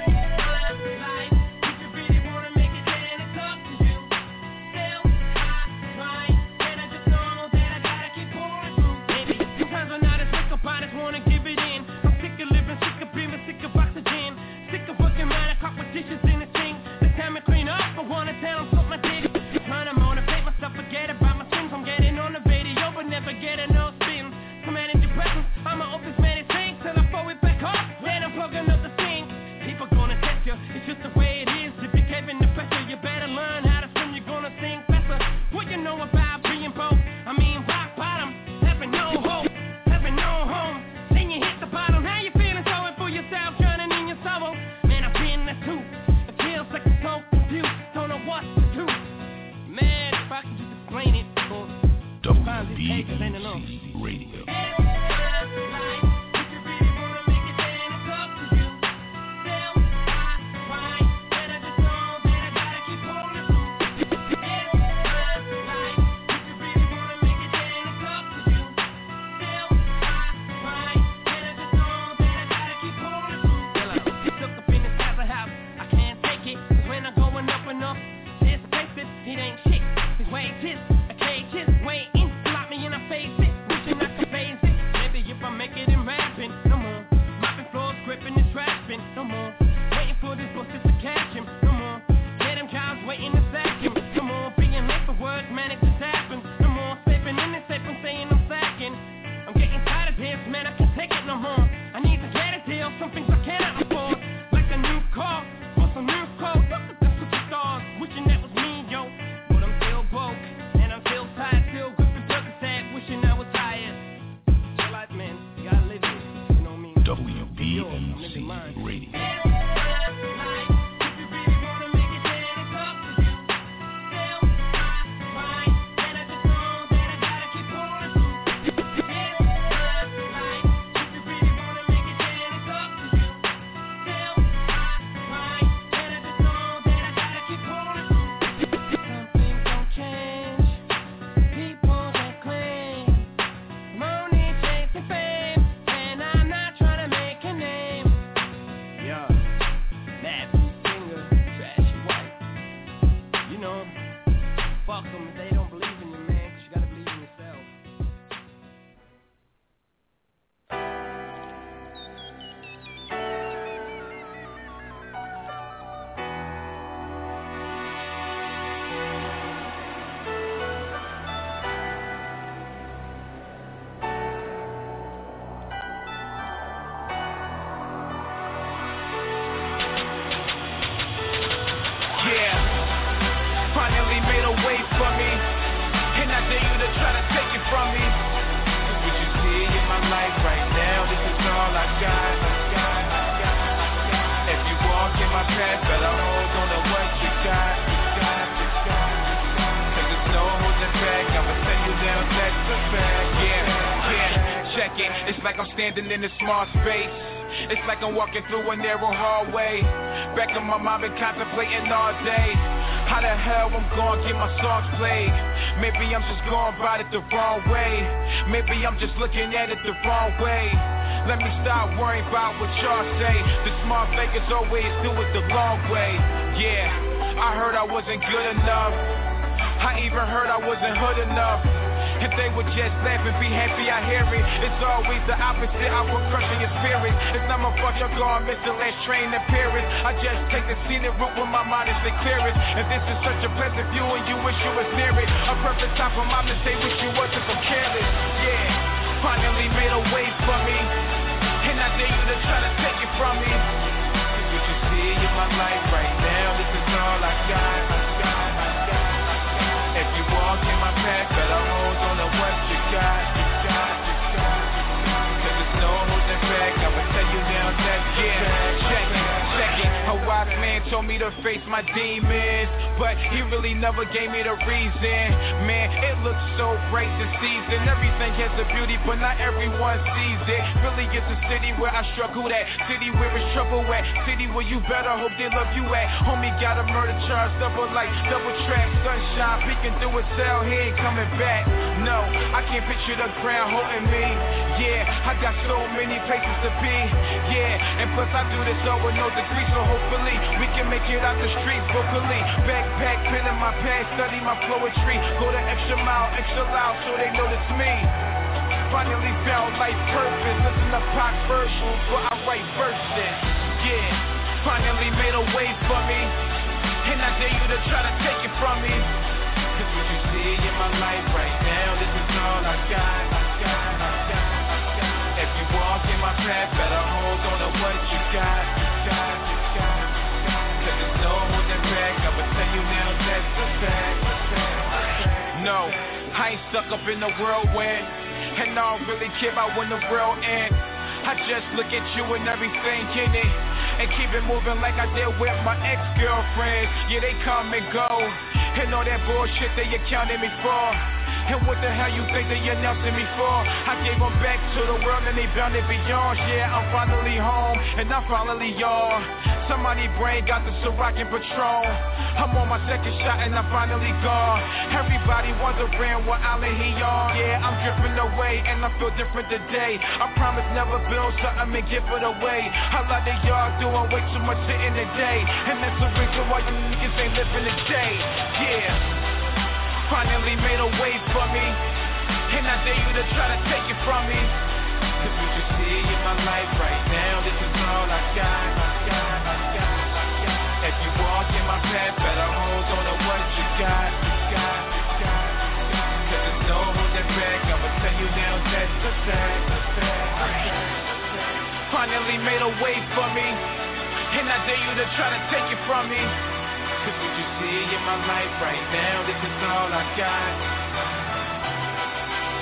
Check it, it's like I'm standing in a small space. It's like I'm walking through a narrow hallway. Back in my mind, been contemplating all day. How the hell I'm gonna get my songs played? Maybe I'm just going about it the wrong way. Maybe I'm just looking at it the wrong way. Let me stop worrying about what y'all say. The small fakers always do it the long way. Yeah, I heard I wasn't good enough. I even heard I wasn't hood enough. If they would just laugh and be happy, I hear it. It's always the opposite, I will crush your spirit. It's not my fault you're gone, miss the last train in Paris. I just take the scenic route when my mind is the clearest. And this is such a pleasant view, and you wish you was near it. A perfect time for my mistake, wish you wasn't so careless. Yeah, finally made a way for me. And I dare you to try to take it from me. What you see in my life right now, this is all I got. If you walk in my path, wise man told me to face my demons, but he really never gave me the reason. Man, it looks so bright this season. Everything has a beauty, but not everyone sees it. Philly is a city where I struggle at, city where it's trouble at, city where you better hope they love you at. Homie got a murder charge, double like double track, sunshine peeking through a cell, he ain't coming back. No, I can't picture the ground holding me. Yeah, I got so many places to be. Yeah, and plus I do this all with no degree, so hopefully we can make it out the streets vocally. Backpack, pen in my pants, study my poetry. Go the extra mile, extra loud, so they know it's me. Finally found life purpose. Listen to Pac versions where I write verses. Yeah, finally made a way for me. And I dare you to try to take it from me. Cause what you see in my life right now, this is all I got. If you walk in my path, better hold on to what you got. No, I ain't stuck up in the whirlwind. And I don't really care about when the world ends. I just look at you and everything in it. And keep it moving like I did with my ex-girlfriends. Yeah, they come and go. And all that bullshit they accounted me for. And what the hell you think that announcing me for? I gave them back to the world and they bound it beyond. Yeah, I'm finally home and I'm finally y'all. Somebody brain got the Ciroc and Patron. I'm on my second shot and I'm finally gone. Everybody wondering what island he on. Yeah, I'm dripping away and I feel different today. I promise never build something and give it away. A lot of y'all doing way too much sitting today. And that's the reason why you niggas ain't living today. Yeah. Finally made a way for me. And I dare you to try to take it from me. Cause what you see in my life right now, this is all I got. If you walk in my path, better hold on to what you got. Cause there's no holding back, I'ma tell you now that's the fact. Finally made a way for me. And I dare you to try to take it from me. Cause what you see in my life right now, this is all I got.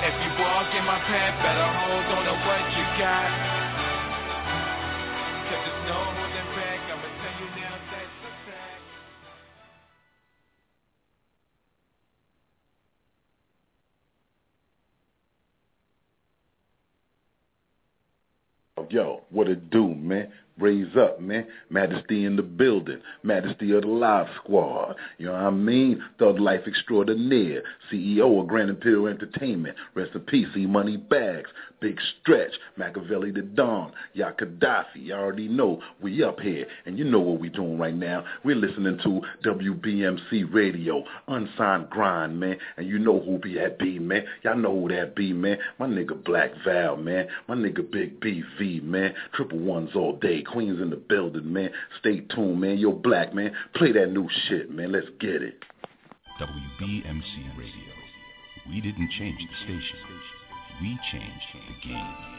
If you walk in my path, better hold on to what you got. Yo, what it do, man? Raise up, man. Majesty in the building. Majesty of the Live Squad. You know what I mean? Thug Life Extraordinaire. CEO of Grand Imperial Entertainment. Rest in peace, E Money Bags. Big Stretch. Machiavelli the Don. Yaki Kadafi. Y'all already know we up here. And you know what we doing right now. We're listening to WBMC Radio. Unsigned Grind, man. And you know who be that be, man. Y'all know who that be, man. My nigga Black Val, man. My nigga Big BV, man. Triple ones all day. Queens in the building, man. Stay tuned, man. Yo, Black, man. Play that new shit, man. Let's get it. WBMC Radio. We didn't change the station. We changed the game.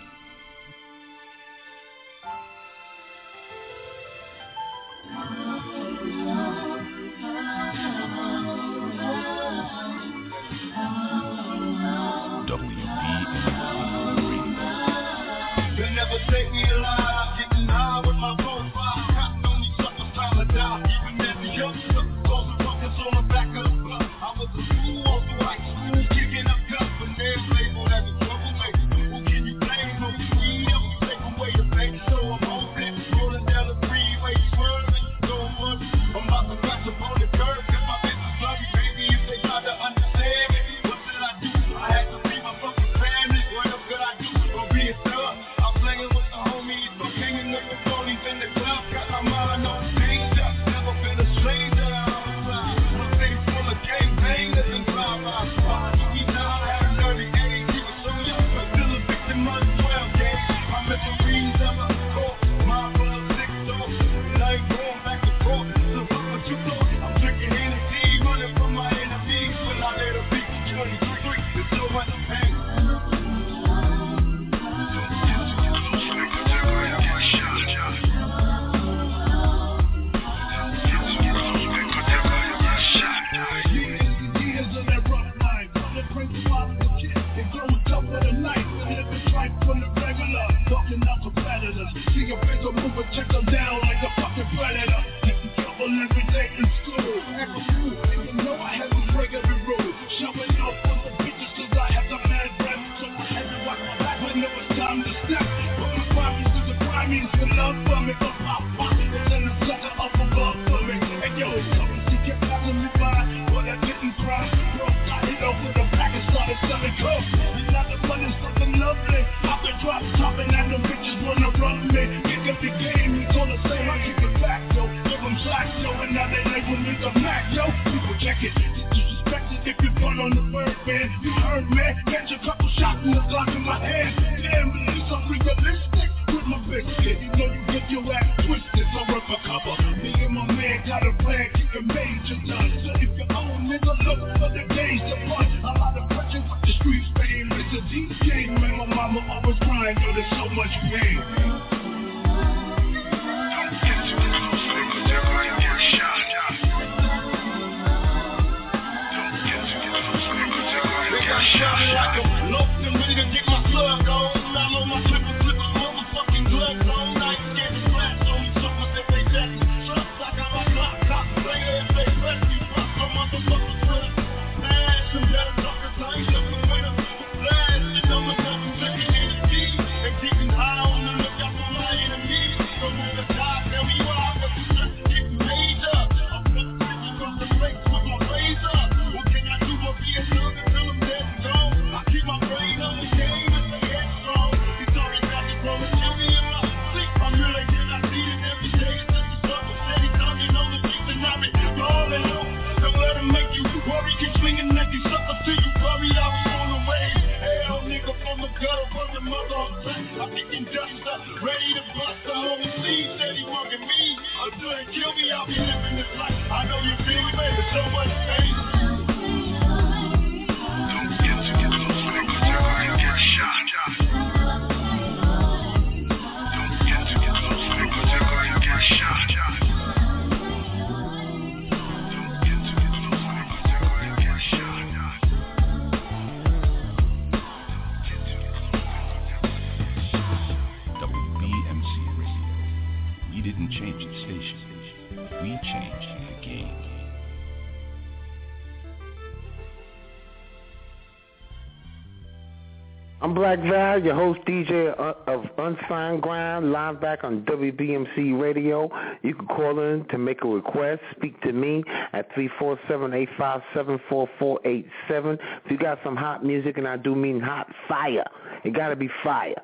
Black Val, your host DJ uh, of Unsigned Grind, live back on WBMC Radio. You can call in to make a request. Speak to me at 347-857-4487. If you got some hot music, and I do mean hot fire, it got to be fire.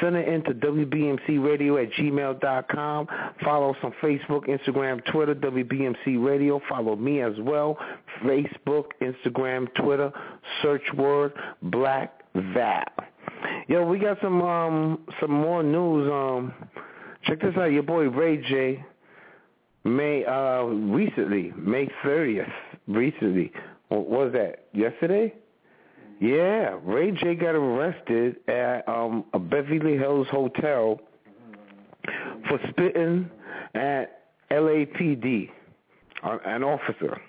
Send it in into WBMCRadio at gmail.com. Follow us on Facebook, Instagram, Twitter, WBMC Radio. Follow me as well. Facebook, Instagram, Twitter. Search word Black Val. Yo, we got some um some more news. Um check this out, your boy Ray J May uh recently, May thirtieth, recently. What was that? Yesterday? Yeah, Ray J got arrested at um, a Beverly Hills hotel for spitting at LAPD, uh, an officer.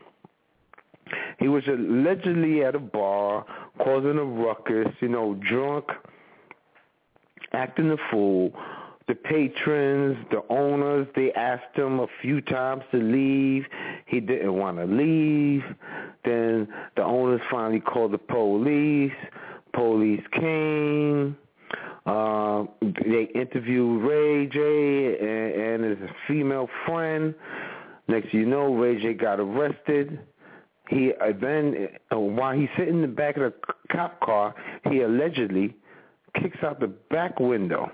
He was allegedly at a bar causing a ruckus, you know, drunk, acting a fool. The patrons, the owners, they asked him a few times to leave. He didn't want to leave. Then the owners finally called the police. Police came. Uh, they interviewed Ray J and, and his female friend. Next you know, Ray J got arrested. He uh, then, uh, while he's sitting in the back of the cop car, he allegedly kicks out the back window.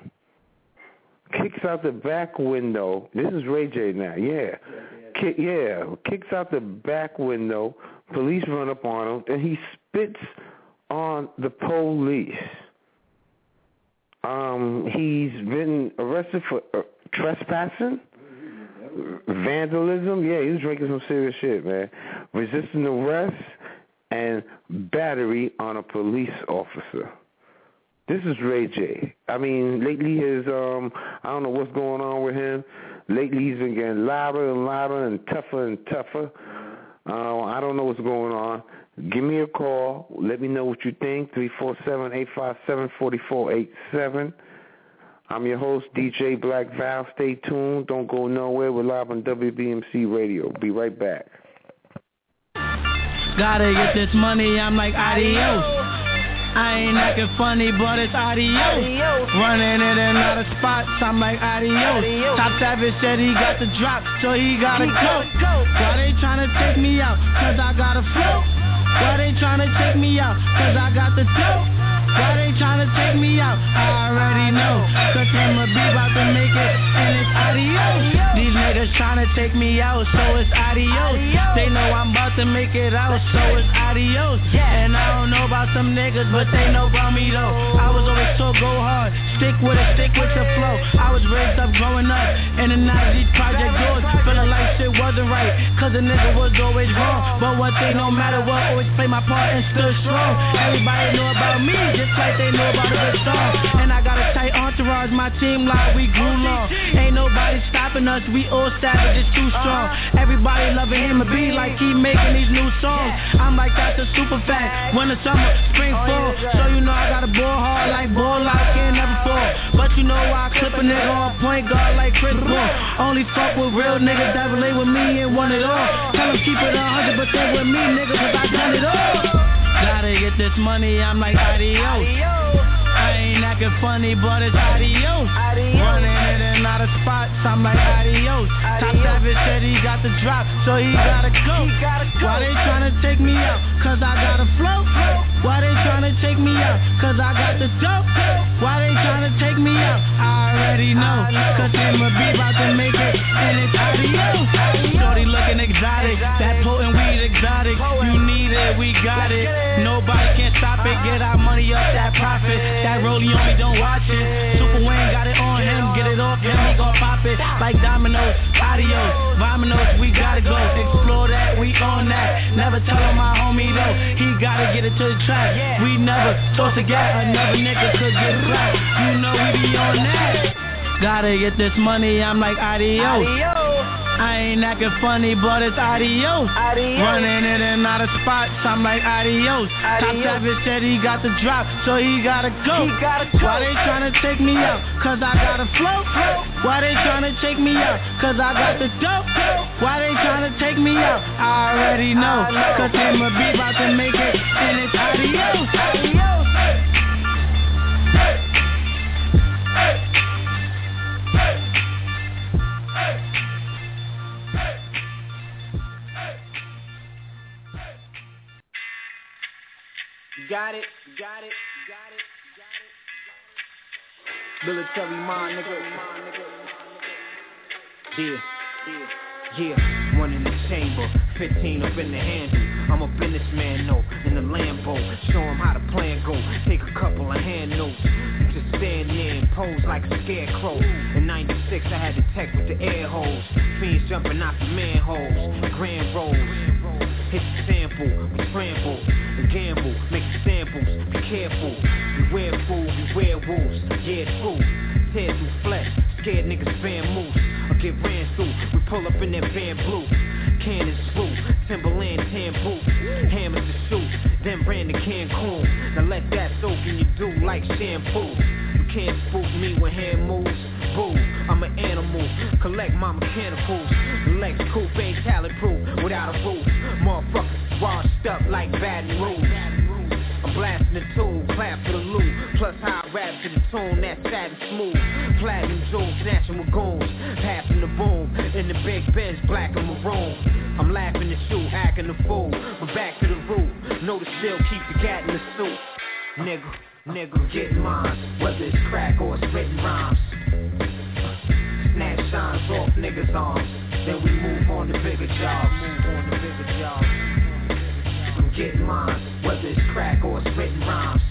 Kicks out the back window. This is Ray J now, yeah. Kick, yeah, kicks out the back window. Police run up on him, and he spits on the police. Um, he's been arrested for uh, trespassing, vandalism. Yeah, he was drinking some serious shit, man. Resisting arrest and battery on a police officer. This is Ray J. I mean, lately his um, I don't know what's going on with him. Lately he's been getting louder and louder and tougher and tougher. Uh, I don't know what's going on. Give me a call. Let me know what you think. Three four seven eight five seven forty four eight seven. I'm your host, DJ Black Val. Stay tuned. Don't go nowhere. We're live on WBMC Radio. Be right back. Gotta get this money, I'm like adios. I ain't acting funny, but it's adios. Running in and out of spots, I'm like adios. Top Savage said he got the drop, so he gotta go. Why they tryna take me out? Cause I got a flow. Why they tryna take me out? Cause I got the Why they tryna take me out? I already know. Cause him a be about to make it, and it's adios. These niggas tryna take me out, so it's adios. They know I'm about to make it out, so it's adios. And I don't know about some niggas, but they know about me though. I was always told go hard, stick with it, stick with the flow. I was raised up growing up, in of these project doors, feeling like shit wasn't right. Cause the nigga was always wrong. But one thing, no matter what, always play my part and stood strong. Everybody know about me, just like they know about a good song. And I got a tight entourage, my team like we grew long. Ain't nobody stopping us, we all savage, it's too strong. Everybody loving him a be like he making these new songs. I'm like that's a super fan. Winter, summer, spring, fall. So you know I got a ball hard like ball out, can't never fall. But you know I clip a nigga on point guard like Chris Paul. Only fuck with real niggas that relate with me and want it all. Tell them keep it a hundred percent with me, nigga, cause I done it all. Gotta get this money, I'm like adios. I ain't acting funny, but it's adios. Running in and out of spots, I'm like adios. Top Savage said he got the drop, so he gotta go. Why they tryna take me out? Cause I got a flow. Why they tryna take me out? Cause I got the dope. Why they tryna take me out? I already know. Cause him a be about to make it, and it's adios. Shorty looking exotic, that potent weed exotic. You it, we got it. Nobody can stop it. Get our money up, that profit. That rollie on me, don't watch it. Super Wayne got it on him, get it off him, he gon' pop it. Like dominoes, adios, vominos, we gotta go. Explore that, we on that. Never tell him my homie though, he gotta get it to the track. We never toss a gap, another nigga could get slapped. You know we be on that. Gotta get this money, I'm like adios. I ain't acting funny, but it's adios. Running in and out of spots, I'm like adios. Top Savage said he got the drop, so he gotta go. he gotta Why they tryna take me out? Cause I got a flow. Why they tryna take me out? Cause I got the dope. Why they tryna take me out? I already know. Cause him a be about to make it, and it's adios. Got it, got it, got it, got it. Military mind, nigga. Yeah, yeah, yeah. One in the chamber, 15 up in the handle. I'm a businessman, no, in the Lambo. Show 'em how the plan go. Take a couple of hand notes. Just stand there and pose like a scarecrow. In 96, I had to tech with the air holes. Fiends jumping out the manholes. Grand rolls. Hit the sample, we gamble, make samples, be careful. Beware fool, beware wolves, yeah, true. Tear through flesh, scared niggas fan moose. Or get ran through, we pull up in that van blue. Cannons swoop, Timberland tan boots, hammers to shoot, then ran to Cancun. Now let that soak in you do like shampoo. You can't spook me when hand moves. Collect my mechanicals. Lex coupe, talent proof, without a roof. Motherfuckers washed up like Baton Rouge. I'm blasting the tune, clap for the loot. Plus high rap to the tune, that's sad and smooth. Platinum jewels, with goons. Passing the boom, in the big bench, black and maroon. I'm laughing at you, acting the fool. But back to the root, know to still keep the cat in the suit. Nigga, nigga, get arms. Then we move on to bigger jobs. Move. I'm getting mine, whether it's crack or written rhymes.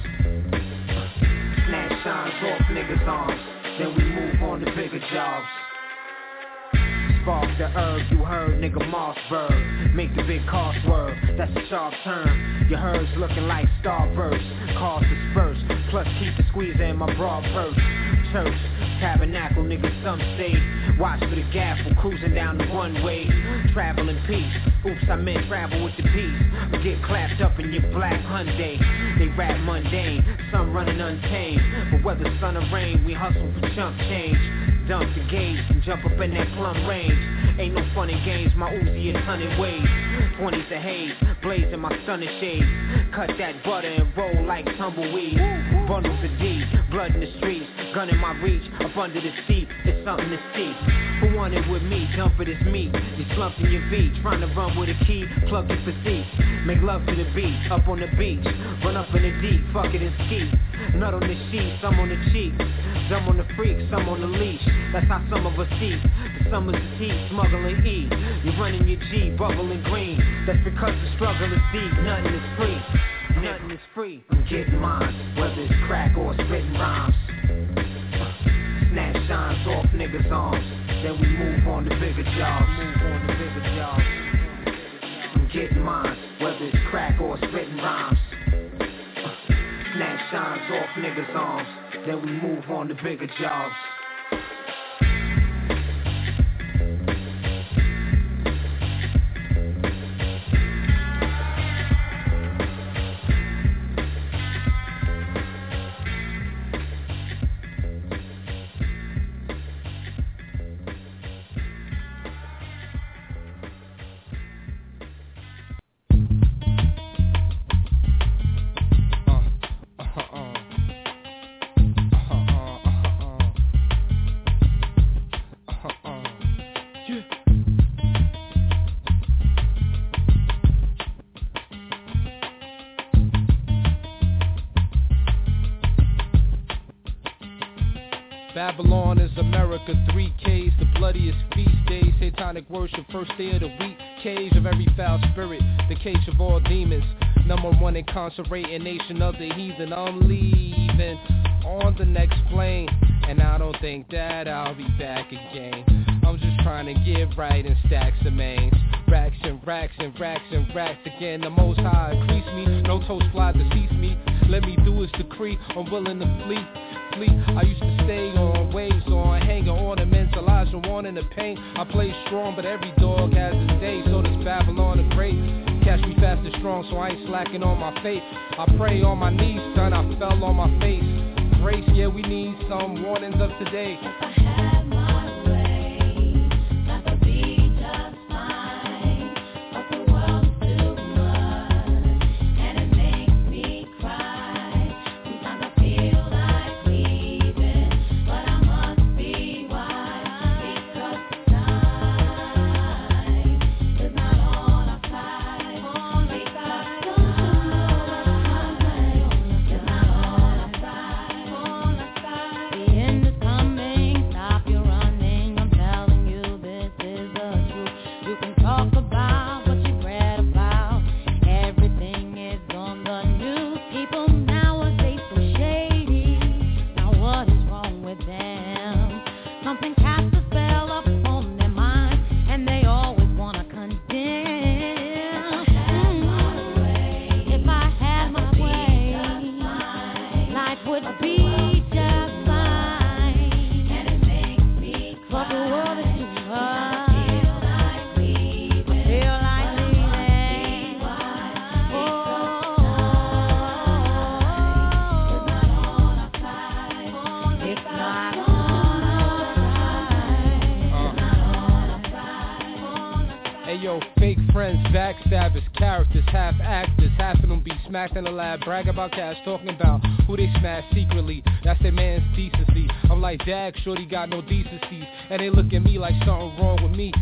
Snatch shines off niggas' arms. Then we move on to bigger jobs. Spark the herb you heard, nigga Mossberg. Make the big car swerve, that's a sharp turn. Your herds looking like starburst. Cars disperse, plus keep the squeeze in my broad purse. Church, tabernacle, nigga, some say. Watch for the gaffle, cruising down the one way. travel in peace. Oops, I meant travel with the peace. Get clapped up in your black Hyundai. They rap mundane, some running untamed. But whether sun or rain, we hustle for chump change. Dump the gauge and jump up in that plum range. Ain't no fun in games, my Uzi is hundred ways. 20s of haze, blazing my stunning shades. Cut that butter and roll like tumbleweed. Bundles of D, blood in the streets, gun in my reach, up under the seat, it's something to see. Who want it with me? Jump for this meat. You slumped in your V, trying to run with a key, plug your physique. Make love to the beat, up on the beach, run up in the deep, fuck it and ski. Nut on the sheet, some on the cheek, some on the freak, some on the leash. That's how some of us see. The summer's the heat, smuggling E. You're running your G, bubbling green. That's because the struggle is deep, nothing is free. Nothing is free. I'm getting mine, whether it's crack or spitting rhymes. Shines off niggas' arms. Then we move on to bigger jobs. Move on to bigger jobs. I'm getting mine, whether it's crack or spitting rhymes. Snatch shines off niggas' arms. Then we move on to bigger jobs. Is America, three Ks, the bloodiest feast days, satanic worship, first day of the week, cage of every foul spirit, the cage of all demons, number one incarcerating nation of the heathen, I'm leaving on the next plane, and I don't think that I'll be back again, I'm just trying to get right and stack some mains, racks and racks and racks and racks again, the most high increase me, no toast fly decease me, let me do his decree, I'm willing to flee, flee, I used to stay on waves, ornaments, Elijah wanting the pain, I play strong, but every dog has his day, so does Babylon the Great, catch me fast and strong, so I ain't slacking on my faith, I pray on my knees, son, I fell on my face, grace, yeah, we need some warnings of today. In the lab, brag about cash, talking about who they smash secretly. That's their man's decency. I'm like, Dag, shorty got no decency, and they look at me like something wrong with me.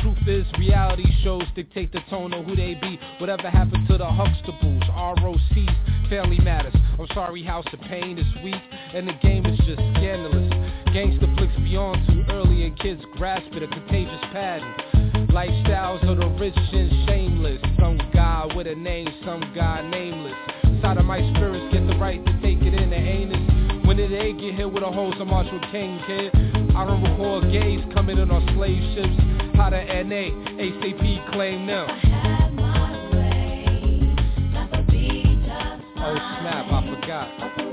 Truth is, reality shows dictate the tone of who they be. Whatever happened to the Huxtables, ROCs, Family Matters. I'm sorry, House of Payne is weak, and the game is just scandalous. Gangsta flicks beyond too early, and kids grasp it, a contagious pattern. Lifestyles of the rich and shameless. Some guy with a name, some guy nameless. Side of my spirits get the right to take it in the anus. When did they get hit with a hose of Marshall King, kid? I don't recall gays coming in on slave ships. How the NA, ACP claim them. Oh snap, I forgot.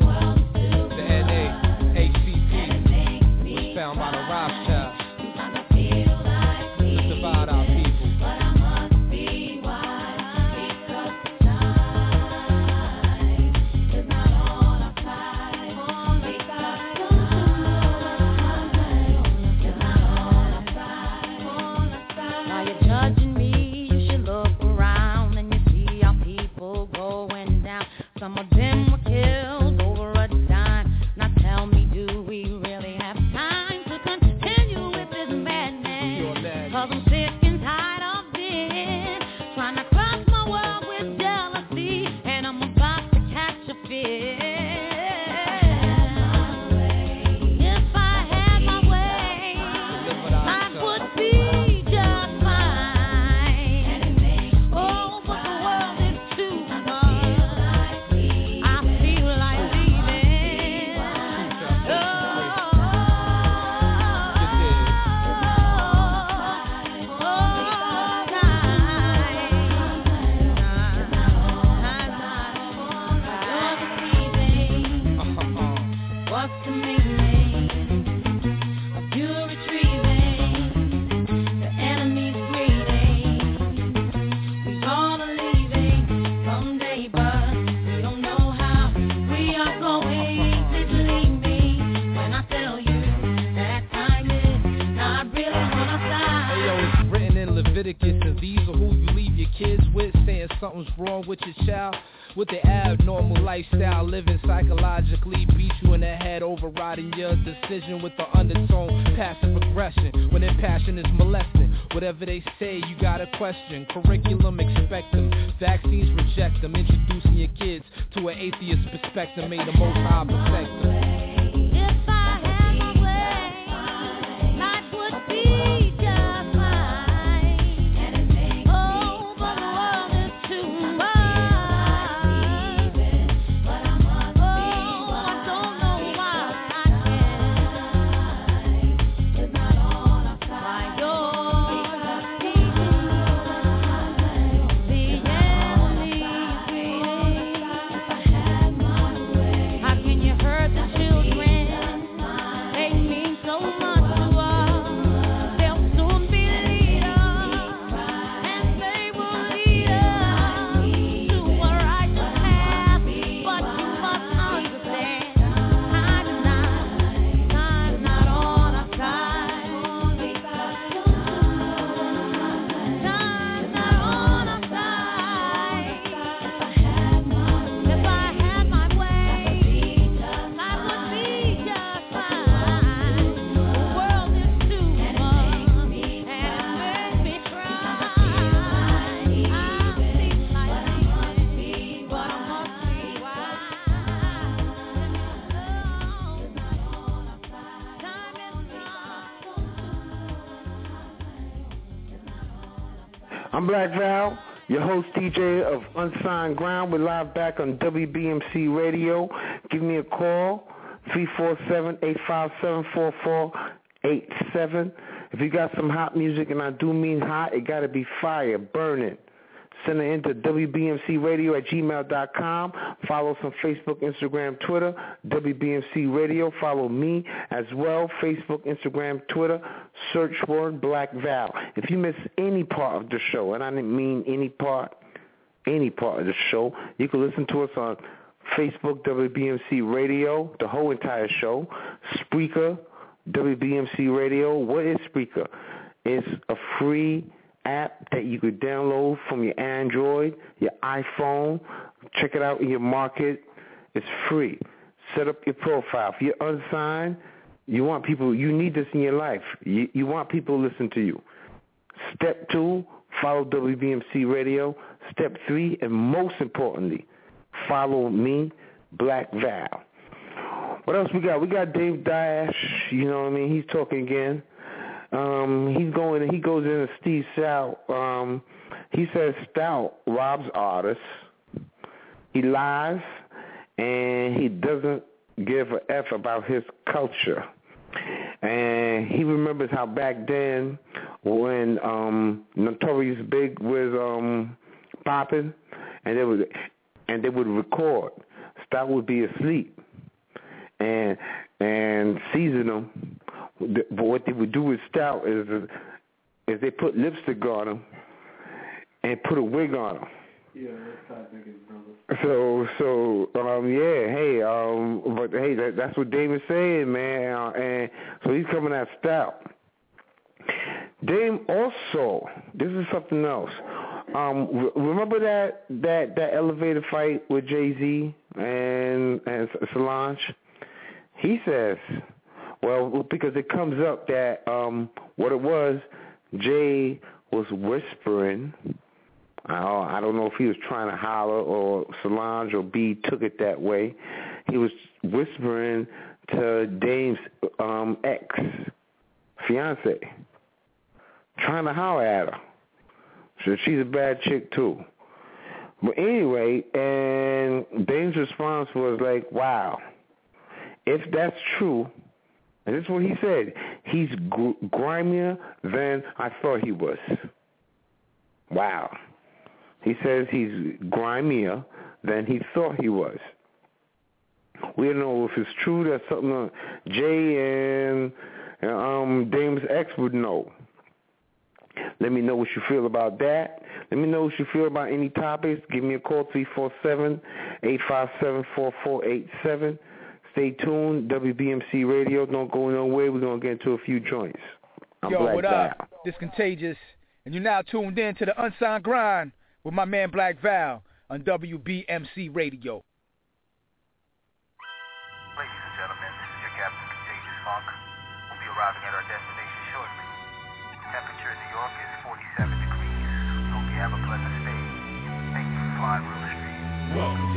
Psychologically, beat you in the head, overriding your decision with the undertone, passive aggression. When their passion is molesting, whatever they say, you gotta question. Curriculum, expect them. Vaccines, reject them. Introducing your kids to an atheist perspective, made the most high perfect them. Host DJ of Unsigned Grind. We're live back on WBMC Radio. Give me a call, 347-857-4487. If you got some hot music, and I do mean hot, it got to be fire, burning. Send it into WBMCRadio at gmail.com. Follow us on Facebook, Instagram, Twitter, WBMC Radio. Follow me as well, Facebook, Instagram, Twitter. Search word Black Val. If you miss any part of the show, and I didn't mean any part, any part of the show, you can listen to us on Facebook, WBMC Radio, the whole entire show. Spreaker, WBMC Radio. What is Spreaker? It's a free app that you could download from your Android, your iPhone. Check it out in your market. It's free. Set up your profile. If you're unsigned, you want people, you need this in your life. You, you want people to listen to you. Step two, follow WBMC Radio. Step three, and most importantly, follow me, Black Val. What else we got? We got Dame Dash. You know what I mean? He's talking again. Um, he's going. He goes into Steve Stoute. Um, he says Stoute robs artists. He lies, and he doesn't give a f about his culture. And he remembers how back then, when um, Notorious Big was um, popping, and they would and they would record. Stoute would be asleep, and and season them. But what they would do with Stoute is is they put lipstick on him and put a wig on him. Yeah, that's how I think it's brother. So so um yeah hey um but hey that, that's what Dame is saying man uh, and so he's coming at Stoute. Dame also this is something else. Um re- remember that that that elevator fight with Jay Z and and Solange? He says, well because it comes up that um what it was Jay was whispering I don't, know if he was trying to holler or Solange or B took it that way. He was whispering to Dame's um, ex fiance, trying to holler at her. So she's a bad chick too. But anyway, and Dame's response was like, "Wow, if that's true." And this is what he said. He's gr- grimier than I thought he was. Wow. He says he's grimier than he thought he was. We don't know if it's true. That's something uh, Jay and um, Dame's ex would know. Let me know what you feel about that. Let me know what you feel about any topics. Give me a call, 347-857-4487. Stay tuned, WBMC Radio. Don't go nowhere. We're going to get into a few joints. I'm Yo, Black what up? This contagious, and you're now tuned in to the Unsigned Grind with my man Black Val on WBMC Radio. Ladies and gentlemen, this is your Captain Contagious Funk. We'll be arriving at our destination shortly. The temperature in New York is 47 degrees. Hope you have a pleasant stay. Thank you for flying River Street. Welcome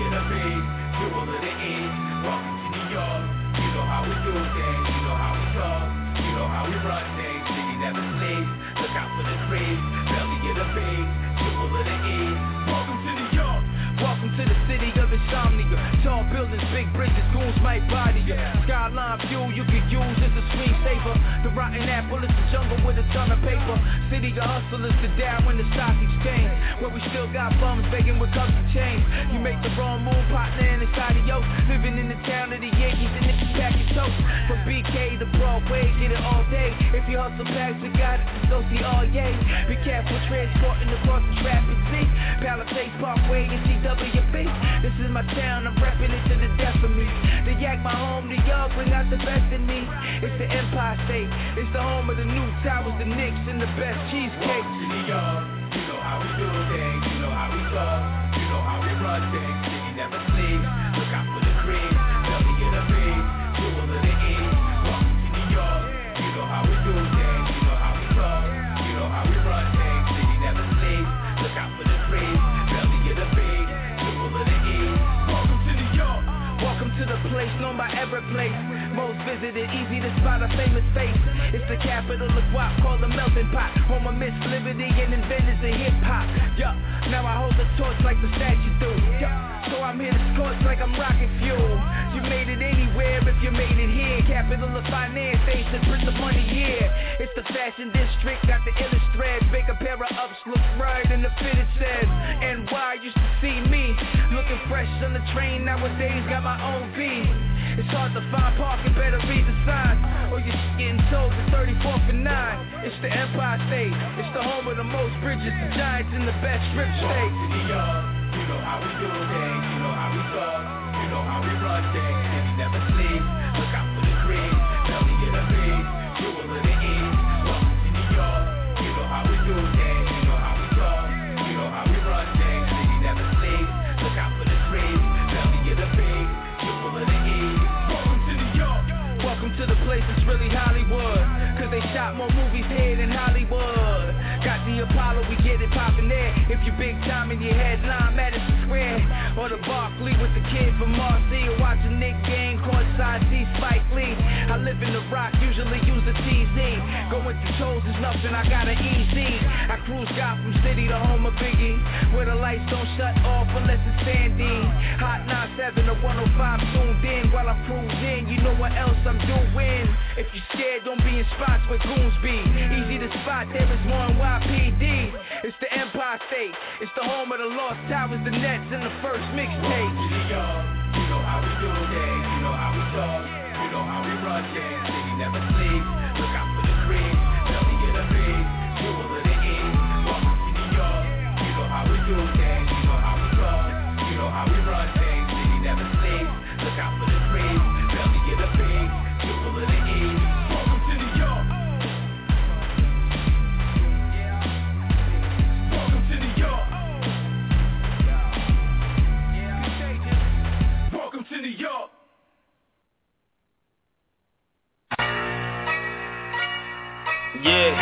Of the beast. Jewel of the east. Welcome to New York. You know how we do things. You know how we talk. You know how we run things. City never sleeps. Look out for the creeps. Belly of the beast. Jewel of the east. Welcome to New York. Welcome to the city of insomnia. Tall buildings, big bridges, goons might body ya. Skyline fuel you screensaver. The rotten apple is the jungle with a ton of paper. City of hustlers, the Dow and the stock exchange. Where we still got bums begging with cups of change. You make the wrong move, partner, and it's adios. Living in the town of the Yankees and niggas packing toast. From BK to Broadway, get it all day. If you hustle packs, you got it, go see oh, all yay. Be careful transporting across the traffic sea. Palisades Parkway and TWB. This is my town, I'm repping it to the death of me. The yak, my home, New York, bring out the best in me. It's the Empire State, it's the home of the new towers, the Knicks, and the best cheesecake. New York. You know how we do things. You know how we talk. You know how we run things. By every place. Most visited, easy to spot a famous face. It's the capital of guap called the melting pot. Home of Miss Liberty and inventors of hip hop. Yup, now I hold the torch like the statue do. So I'm here to scorch like I'm rocket fuel. You made it anywhere if you made it here. Capital of finance, they should print the money here. It's the fashion district, got the illest threads. Make a pair of ups look right in the fitted says. And why used to see me looking fresh on the train nowadays, got my own V. It's hard to find parking, better read the signs. Or you're getting told to 34th and 9. It's the Empire State, it's the home of the most bridges, the Giants in the best strip state. New York. You know how we do things. You know how we talk. You know how we run things. City never sleeps. Big time I live in the rock, usually use the TZ. Going to shows is nothing, I got an EZ. I cruise Gotham City to home of Biggie. Where the lights don't shut off unless it's sandy. Hot 97 to 105 tuned in while I'm cruising. You know what else I'm doing. If you're scared, don't be in spots where goons be. Easy to spot, there is more in YPD. It's the Empire State. It's the home of the Lost Towers, the Nets, and the first mixtape. You know how we do things. You know how we talk. Know how we run things. City never sleeps. Yeah.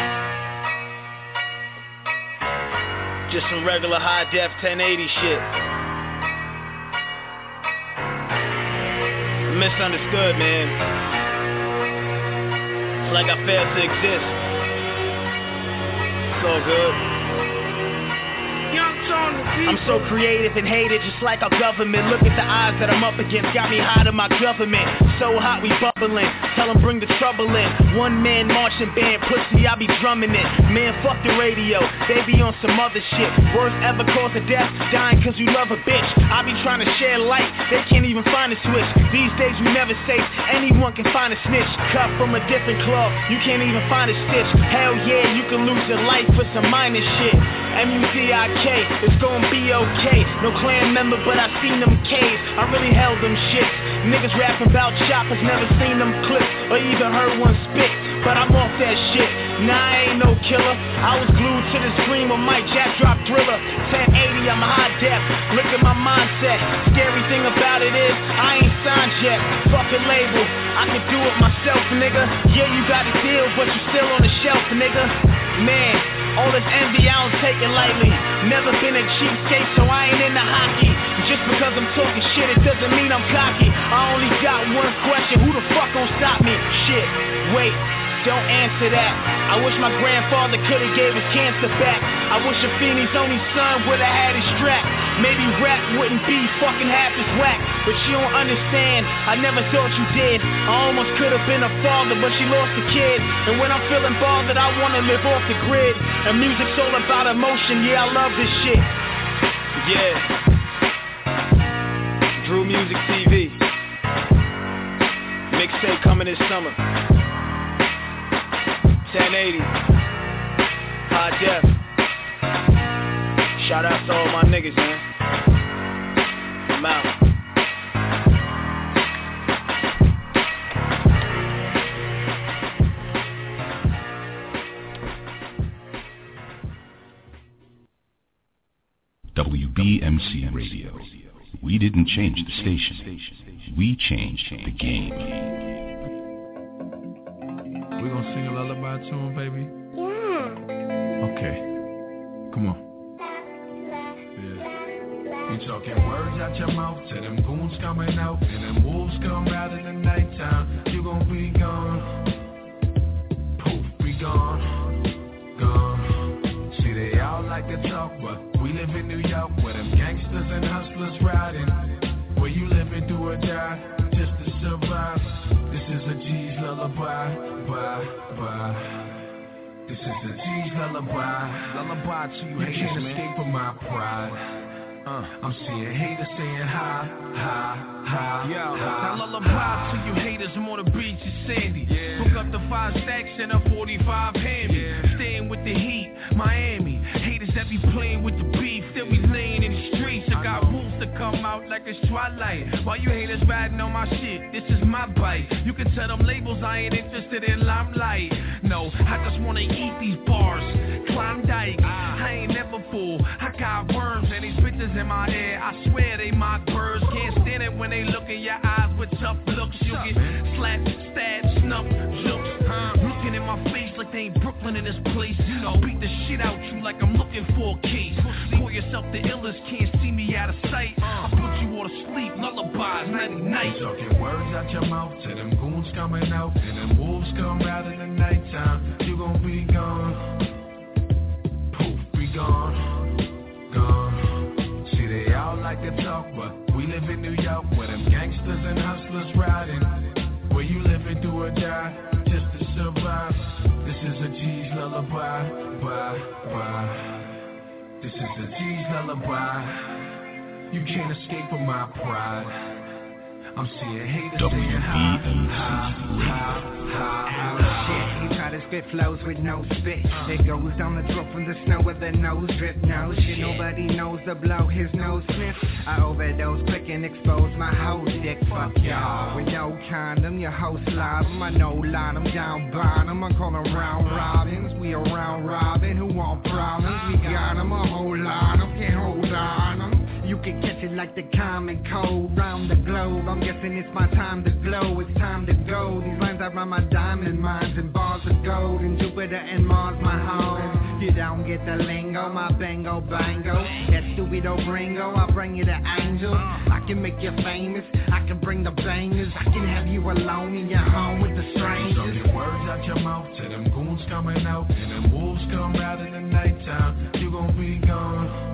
Just some regular high def 1080 shit. Misunderstood, man. It's like I failed to exist. It's all good. I'm so creative and hated, just like our government. Look at the odds that I'm up against, got me hot in my government. So hot we bubbling, tell them bring the trouble in. One man marching band, pussy, I be drumming it. Man, fuck the radio, they be on some other shit. Worst ever cause of death, dying cause you love a bitch. I be trying to share light, they can't even find a switch. These days we never safe, anyone can find a snitch. Cut from a different club, you can't even find a stitch. Hell yeah, you can lose your life for some minor shit. M-U-Z-I-K, it's gonna be okay. No clan member, but I seen them caves. I really held them shit. Niggas rapping about choppers, never seen them clips or even heard one spit. But I'm off that shit. Nah, I ain't no killer. I was glued to the screen when Mike Jack dropped Thriller. 1080, I'm high def. Look at my mindset. Scary thing about it is I ain't signed yet. Fucking label. I can do it myself, nigga. Yeah, you got a deal, but you still on the shelf, nigga. Man, all this envy, I don't take it lightly. Never been a cheapskate, so I ain't into hockey. Just because I'm talking shit, it doesn't mean I'm cocky. I only got one question, who the fuck gon' stop me? Shit, wait. Don't answer that. I wish my grandfather could've gave his cancer back. I wish Afeni's only son would've had his strap. Maybe rap wouldn't be fucking half as whack. But you don't understand. I never thought you did. I almost could've been a father, but she lost a kid. And when I'm feeling bothered, I wanna live off the grid. And music's all about emotion. Yeah, I love this shit. Yeah. Drew Music TV. Mixtape coming this summer. 1080. High def. Shout out to all my niggas, man. I'm out. WBMC Radio. We didn't change the station. We changed the game. Gonna sing a lullaby to him, baby? Yeah. Okay. Come on. Yeah. You talking words out your mouth them goons coming out and them wolves come out in the nighttime. You gon' be gone. Is a G's lullaby, lullaby to you, you haters, can't man. escape from my pride. Uh, I'm seeing haters saying hi, hi, hi. Yo, hi, now lullaby to you haters, I'm on the beach in Sandy. Yeah. Hook up the five stacks and a 45 hand me. Yeah. Staying with the heat, Miami. Haters that be playing with the beef, still be laying come out like it's twilight. While you haters riding on my shit, this is my bite. You can tell them labels I ain't interested in limelight. No, I just wanna eat these bars. Klondike, ah. I ain't never full. I got worms and these bitches in my head. I swear they my birds. Can't stand it when they look in your eyes with tough looks. You get slapped, stabbed, snuffed, jokes. They ain't Brooklyn in this place. I'll beat the shit out you like I'm looking for a case. Call yourself the illest, can't see me out of sight. I put you all to sleep, lullabies, nighty night. You talking words out your mouth to them goons coming out and them wolves come out in the nighttime. You gon' be gone. Poof, be gone, gone. See, they all like to talk, but we live in New York where them gangsters and hustlers riding. This is a G's lullaby. You can't escape from my pride. I'm seeing haters saying hi, Shit, he try to spit flows with no spit. It goes down the throat from the snow with the nose drip. No shit, nobody knows the blow his nose sniff. I overdose, quick and expose my whole dick. Fuck y'all. With no condom, your host live. I no line, I'm down bottom. I call them round robins. We around Robin who want problems. We got them a whole lot. of can't hold on 'em. Can catch it like the common cold round the globe. I'm guessing it's my time to glow. It's time to go. These lines I run my diamond mines and bars of gold. And Jupiter and Mars my home. You don't get the lingo, my bango bango. That stupido gringo, I bring you the angel. I can make you famous. I can bring the bangers. I can have you alone in your home with the So strangers. get words out your mouth to them goons coming out and them wolves come out in the nighttime. You gon' be gone.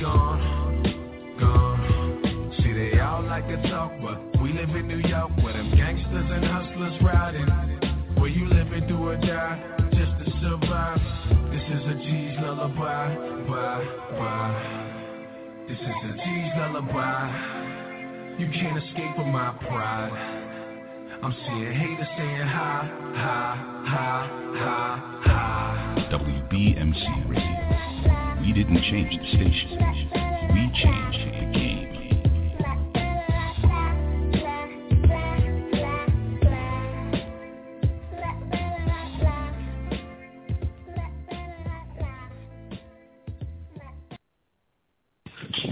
Gone, gone. See, they all like to talk, but we live in New York where them gangsters and hustlers riding. Where you live and do or die just to survive. This is a G's lullaby, bye, bye. This is a G's lullaby. You can't escape from my pride. I'm seeing haters saying. WBMC Radio. We didn't change the station. We changed the game.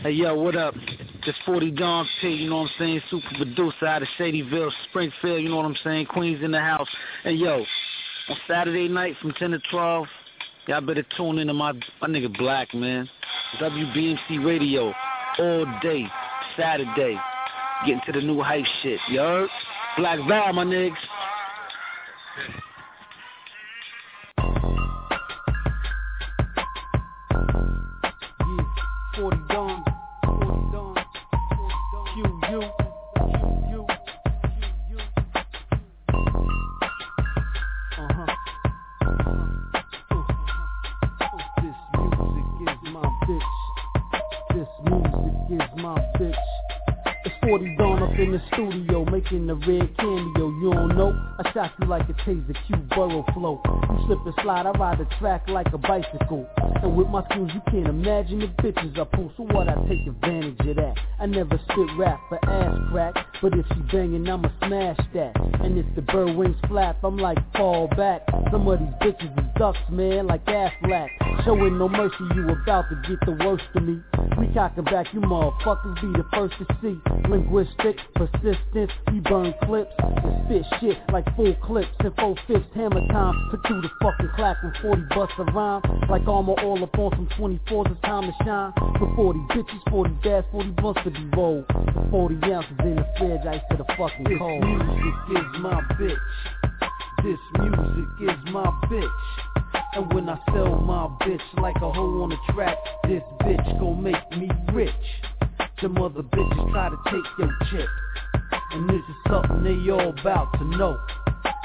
Hey yo, what up? Just 40 Don P, you know what I'm saying? Super producer out of Shadyville, Springfield, you know what I'm saying? Queens in the house. And yo, on Saturday night from 10 to 12, y'all better tune into my my nigga Black, man. WBMC Radio all day, Saturday. Getting to the new hype shit, heard? Black Val, my niggas. Slide, I ride the track like a bicycle. And with my skills, you can't imagine the bitches I pull. So what? I take advantage of that. I never spit rap for ass crack, but if she banging, I'ma smash that. And if the bird wings flap, I'm like fall back. Some of these bitches is ducks, man, like Aflac. Showing no mercy, you about to get the worst of me. We cocking back, you motherfuckers be the first to see. Linguistic persistence, we burn clips spit shit like full clips and full fist hammer time. Put through the fucking clap when 40 busts a rhyme. Like armor all up on some 24s, it's time to shine. For 40 bitches, 40 dads, 40 blunts to be rolled. For 40 ounces in the fridge, ice to the fucking cold. This music is my bitch. This music is my bitch. And when I sell my bitch like a hoe on a track, this bitch gon' make me rich. Them other bitches try to take your chick. And this is something they all about to know.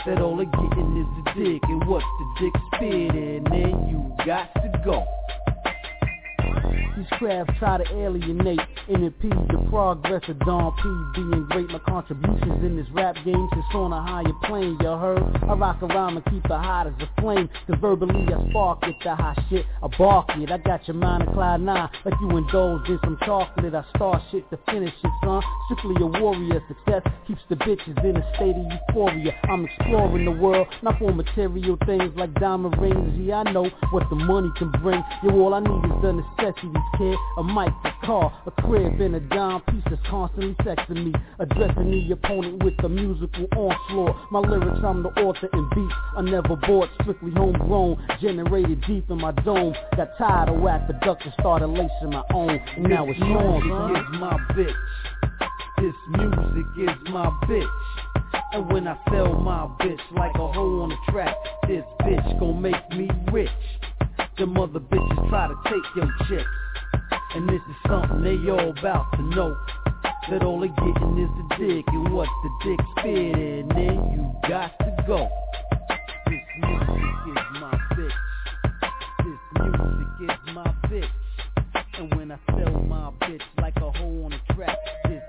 That all they getting is the dick, and what the dick spit, and you got to go. These crabs try to alienate and impede the progress of Don P being great. My contributions in this rap game since on a higher plane, you heard? I rock around and keep it hot as a flame. Cause verbally I spark it, the hot shit, I bark it. I got your mind in cloud nine, like you indulged in some chocolate. I start shit to finish it, son. Strictly a warrior, success keeps the bitches in a state of euphoria. I'm exploring the world, not for material things like diamond rings. Yeah, I know what the money can bring. Yo, all I need is the necessities, kid. A mic, a car, a crib, and a dime piece that's constantly sexing me. Addressing the opponent with a musical onslaught. My lyrics, I'm the author and beats. I never bought, strictly homegrown. Generated deep in my dome. Got tired of whack production, started lacing my own. And now it's on, son. is my bitch. This music is my bitch. And when I sell my bitch like a hoe on a track, this bitch gon' make me rich. Them other bitches try to take your chicks. And this is something they all about to know. That all they getting is the dick and what the dick spit and then you got to go. This music is my bitch. This music is my bitch. And when I sell my bitch like a hoe on a track, this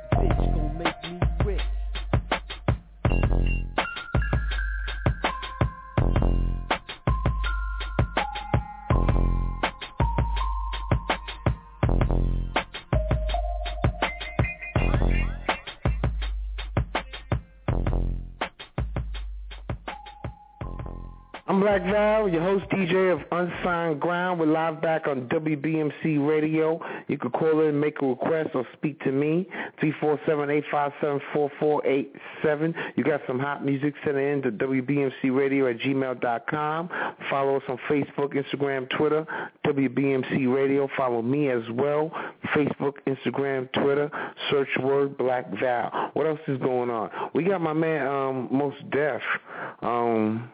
Black Val, your host DJ of Unsigned Grind. We're live back on WBMC Radio. You can call in, make a request, or speak to me. 347-857-4487. You got some hot music, send it in to WBMCRadio at gmail.com. Follow us on Facebook, Instagram, Twitter, WBMC Radio. Follow me as well. Facebook, Instagram, Twitter. Search word Black Val. What else is going on? We got my man um, Mos Def. Um,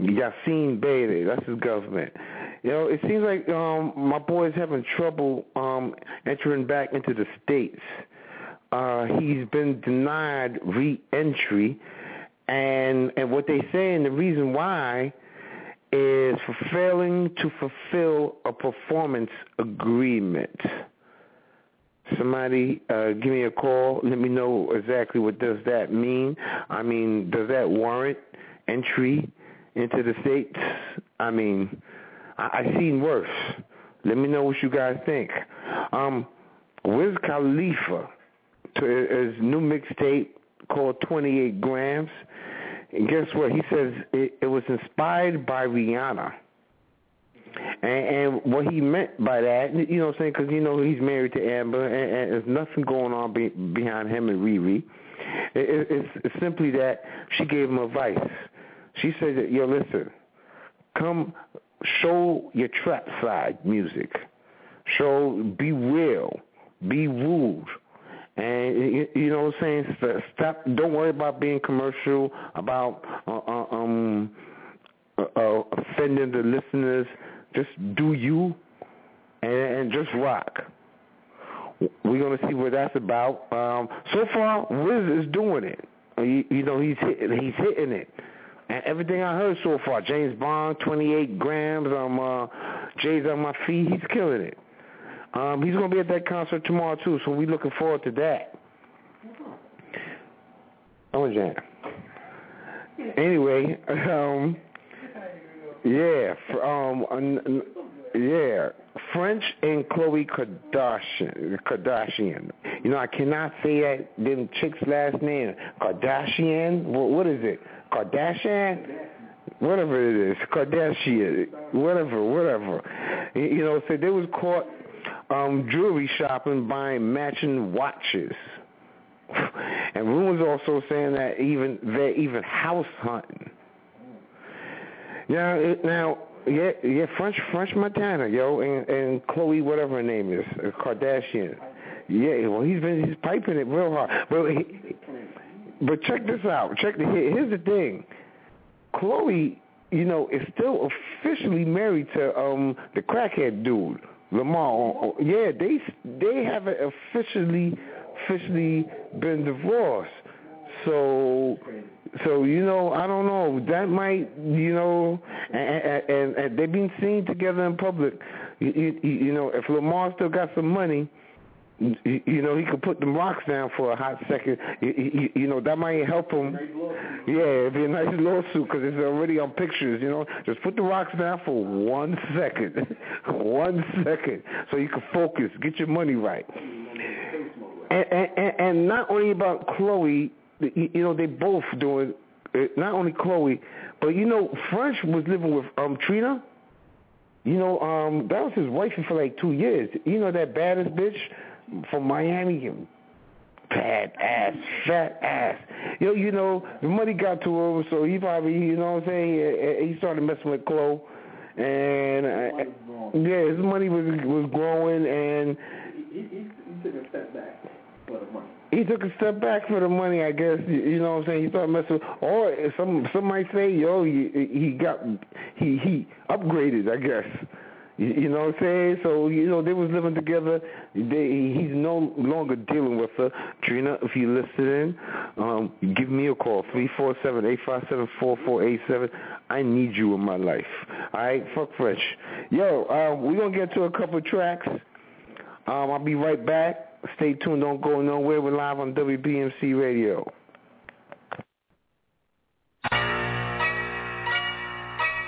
Yasiin Bey, that's his government. You know, it seems like um my boy's having trouble um entering back into the states. Uh he's been denied re-entry and and what they say and the reason why is for failing to fulfill a performance agreement. Somebody uh, give me a call. Let me know exactly what does that mean. I mean, does that warrant entry into the states? I mean, I, I've seen worse. Let me know what you guys think. Um, Wiz Khalifa to his new mixtape called 28 Grams. And guess what? He says it, it was inspired by Rihanna. And, and what he meant by that, you know what I'm saying, because, you know, he's married to Amber, and, and there's nothing going on be, behind him and Riri. It, it's, it's simply that she gave him advice. She said, that, yo, listen, come show your trap side music. Show, be real, be rude. And you know what I'm saying? Stop. Don't worry about being commercial, about uh, uh, um, uh, uh, offending the listeners. Just do you, and, and just rock. We're gonna see what that's about. Um, so far, Wiz is doing it. You, you know, he's hitting, he's hitting it. And everything I heard so far, James Bond, 28 grams, um, uh, Jay's on my feet, he's killing it. Um, he's to be at that concert tomorrow too, so we're looking forward to that. Oh, Jan. Anyway, um, yeah, um, yeah, French and Khloe Kardashian. Kardashian. You know, I cannot say that them chicks' last name. Kardashian. What is it? Kardashian. Whatever it is, Kardashian, whatever, whatever. You know, so they was caught um, jewelry shopping, buying matching watches. And rumors also saying that even they're even house hunting. Now, now, yeah, yeah, French, French Montana, yo, and, and Khloe, whatever her name is, uh, Kardashian. Yeah, well, he's been he's piping it real hard. But he, but check this out. Check the here's the thing. Khloe, you know, is still officially married to um the crackhead dude. Lamar, yeah, they they haven't officially officially been divorced. So so you know, I don't know. That might you know, and, and, and they've been seen together in public. You, you, you know, if Lamar still got some money, you know, he could put them rocks down for a hot second. You, you know, that might help him. Yeah, it'd be a nice lawsuit because it's already on pictures. You know, just put the rocks down for one second, one second, so you can focus, get your money right. And, and, and not only about Khloe, you know, they both doing. Not only Khloe, but you know, French was living with um Trina. You know, um, that was his wife for like two years. You know that baddest bitch from Miami, bad ass, fat ass. Yo, you know, the money got to him, so he probably, you know what I'm saying, he started messing with Khloe. And uh, yeah, his money was was growing, and he, he, he took a step back for the money. He took a step back for the money, I guess. You know what I'm saying? He started messing. With, or some some might say, yo, he, he got he he upgraded, I guess. You know what I'm saying? So you know they was living together. They, he's no longer dealing with her. Trina, if you're listening, um, give me a call three four seven eight five seven four four eight seven. I need you in my life. All right, fuck fresh. Yo, um, we're gonna get to a couple tracks. Um, I'll be right back. Stay tuned. Don't go nowhere. We're live on WBMC Radio.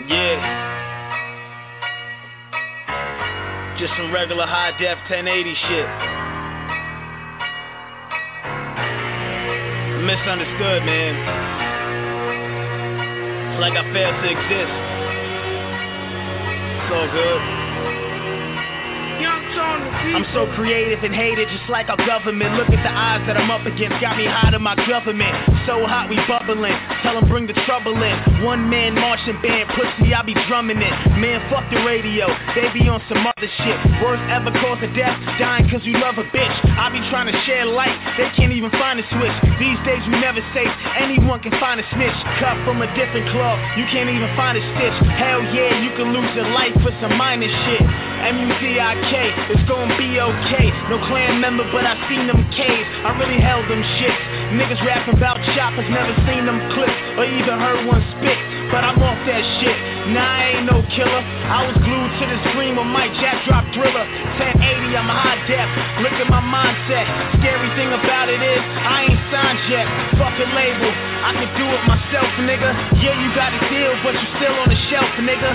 Yeah. Just some regular high def 1080 shit. Misunderstood, man. It's like I failed to exist. It's all good. I'm so creative and hated just like our government. Look at the odds that I'm up against, got me hot in my government. So hot we bubbling, tell them bring the trouble in. One man marching band, pussy, I be drumming it. Man, fuck the radio, they be on some other shit. Worst ever cause of death, dying cause you love a bitch. I be trying to share light, they can't even find a switch. These days we never safe, anyone can find a snitch. Cut from a different cloth, you can't even find a stitch. Hell yeah, you can lose your life for some minor shit. M-U-Z-I-K, it's gonna be okay. No clan member, but I seen them caves. I really held them shits. Niggas rapping about choppers, never seen them clips or even heard one spit. But I'm off that shit. Nah, I ain't no killer. I was glued to the screen when Mike Jack dropped Thriller. 1080, I'm high def. Look at my mindset. Scary thing about it is I ain't signed yet. Fucking label. I can do it myself, nigga. Yeah, you got a deal, but you still on the shelf, nigga.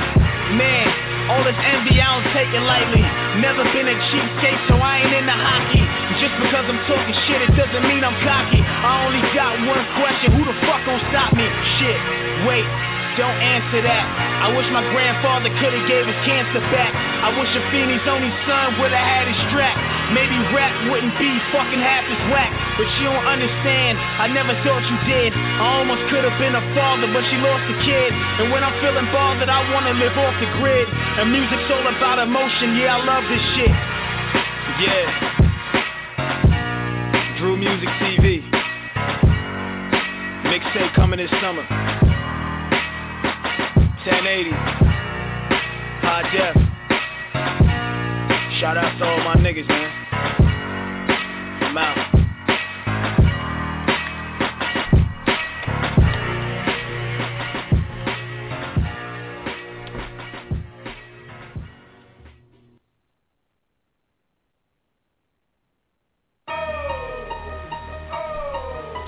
Man, all this envy, I don't take it lightly. Never been a cheapskate, so I ain't into hockey. Just because I'm talking shit, it doesn't mean I'm cocky. I only got one question, who the fuck gon' stop me? Shit, wait. Don't answer that. I wish my grandfather could've gave his cancer back. I wish Afeni's only son would've had his strap. Maybe rap wouldn't be fucking half as whack. But you don't understand. I never thought you did. I almost could've been a father, but she lost a kid. And when I'm feeling bothered, I wanna live off the grid. And music's all about emotion. Yeah, I love this shit. Yeah. Drew Music TV. Mixtape coming this summer. 1080. High def. Shout out to all my niggas, man. I'm out.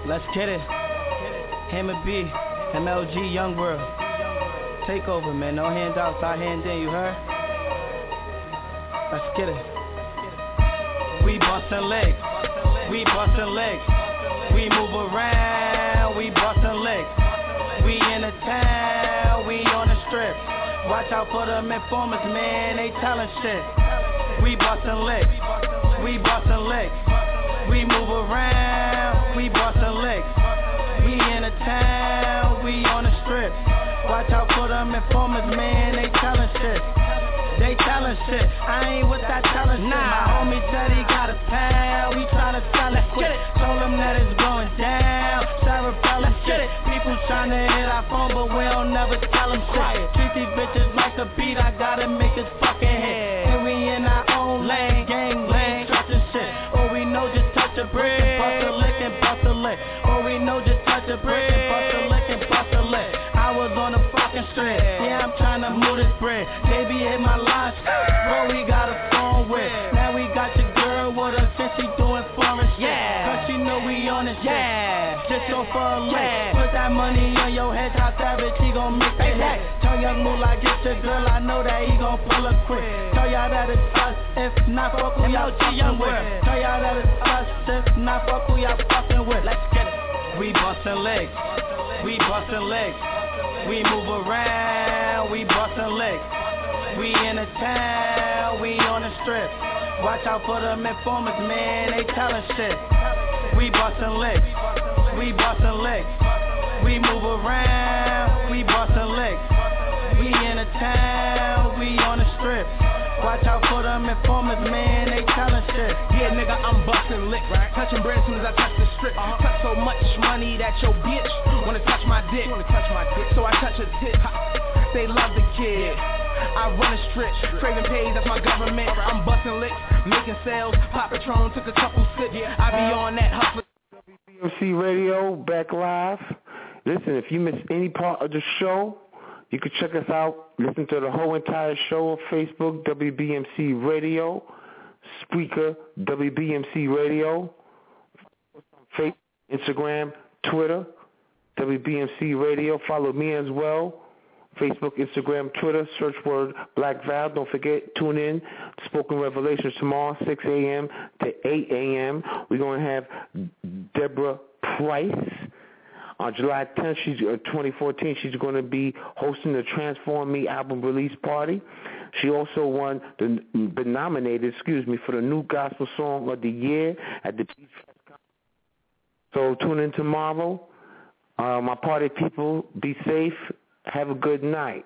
Let's get it. Hammer B, MLG, Young World. Take over, man. No handouts, I hand in, you heard? Let's get it. We bustin' legs. We bustin' legs. We move around. We bustin' legs. We in the town. We on the strip. Watch out for them informers, man. They tellin' shit. We bustin' legs. We bustin' legs. Informers, man, they tellin' shit. They tellin' shit. I ain't with that tellin' shit. My homie said he got a pound. We tryna sell it quick. Told him that it's going down. Bella shit. People tryna hit our phone, but we don't never tell them shit. Treat these bitches like a beat. I gotta make this fucking gon' make that hit. Tell young Moolah, get your girl, I know that he gon' pull her quick. Tell y'all that it's us, if not fuck who y'all fucking with. Tell y'all that it's us, if not fuck who y'all fucking with. Let's get it. We bustin' legs. We bustin' legs. We move around, we bustin' legs. We in the town, we on the strip. Watch out for them informers, man, they tellin' shit. We bustin' legs, we bustin' legs. We move around, we bustin' legs. We in the town, we on the strip. Watch out for them informers, man, they tellin' shit. Yeah, nigga, I'm bustin' lick, right? Touching bread as soon as I touch the strip. Uh-huh. Touch so much money that your bitch wanna touch my dick. Wanna touch my dick, so I touch her tit. They love the kid. I run a strip, trading pays, that's my government. I'm busting licks, making sales. Pop Patron took a couple sips. I be on that hustler. BMC Radio back live. Listen, if you miss any part of the show, you can check us out. Listen to the whole entire show on Facebook, WBMC Radio, Spreaker, WBMC Radio, Facebook, Instagram, Twitter, WBMC Radio. Follow me as well. Facebook, Instagram, Twitter, search word Black Val. Don't forget, tune in Spoken Revelations tomorrow, 6 a.m. to 8 a.m. We're going to have Deborah Price. On July 10th, she's, uh, 2014, she's going to be hosting the Transform Me album release party. She also won the been nominated, excuse me, for the new gospel song of the year at the Beach Fest. So tune in tomorrow. Uh, my party people, be safe. Have a good night.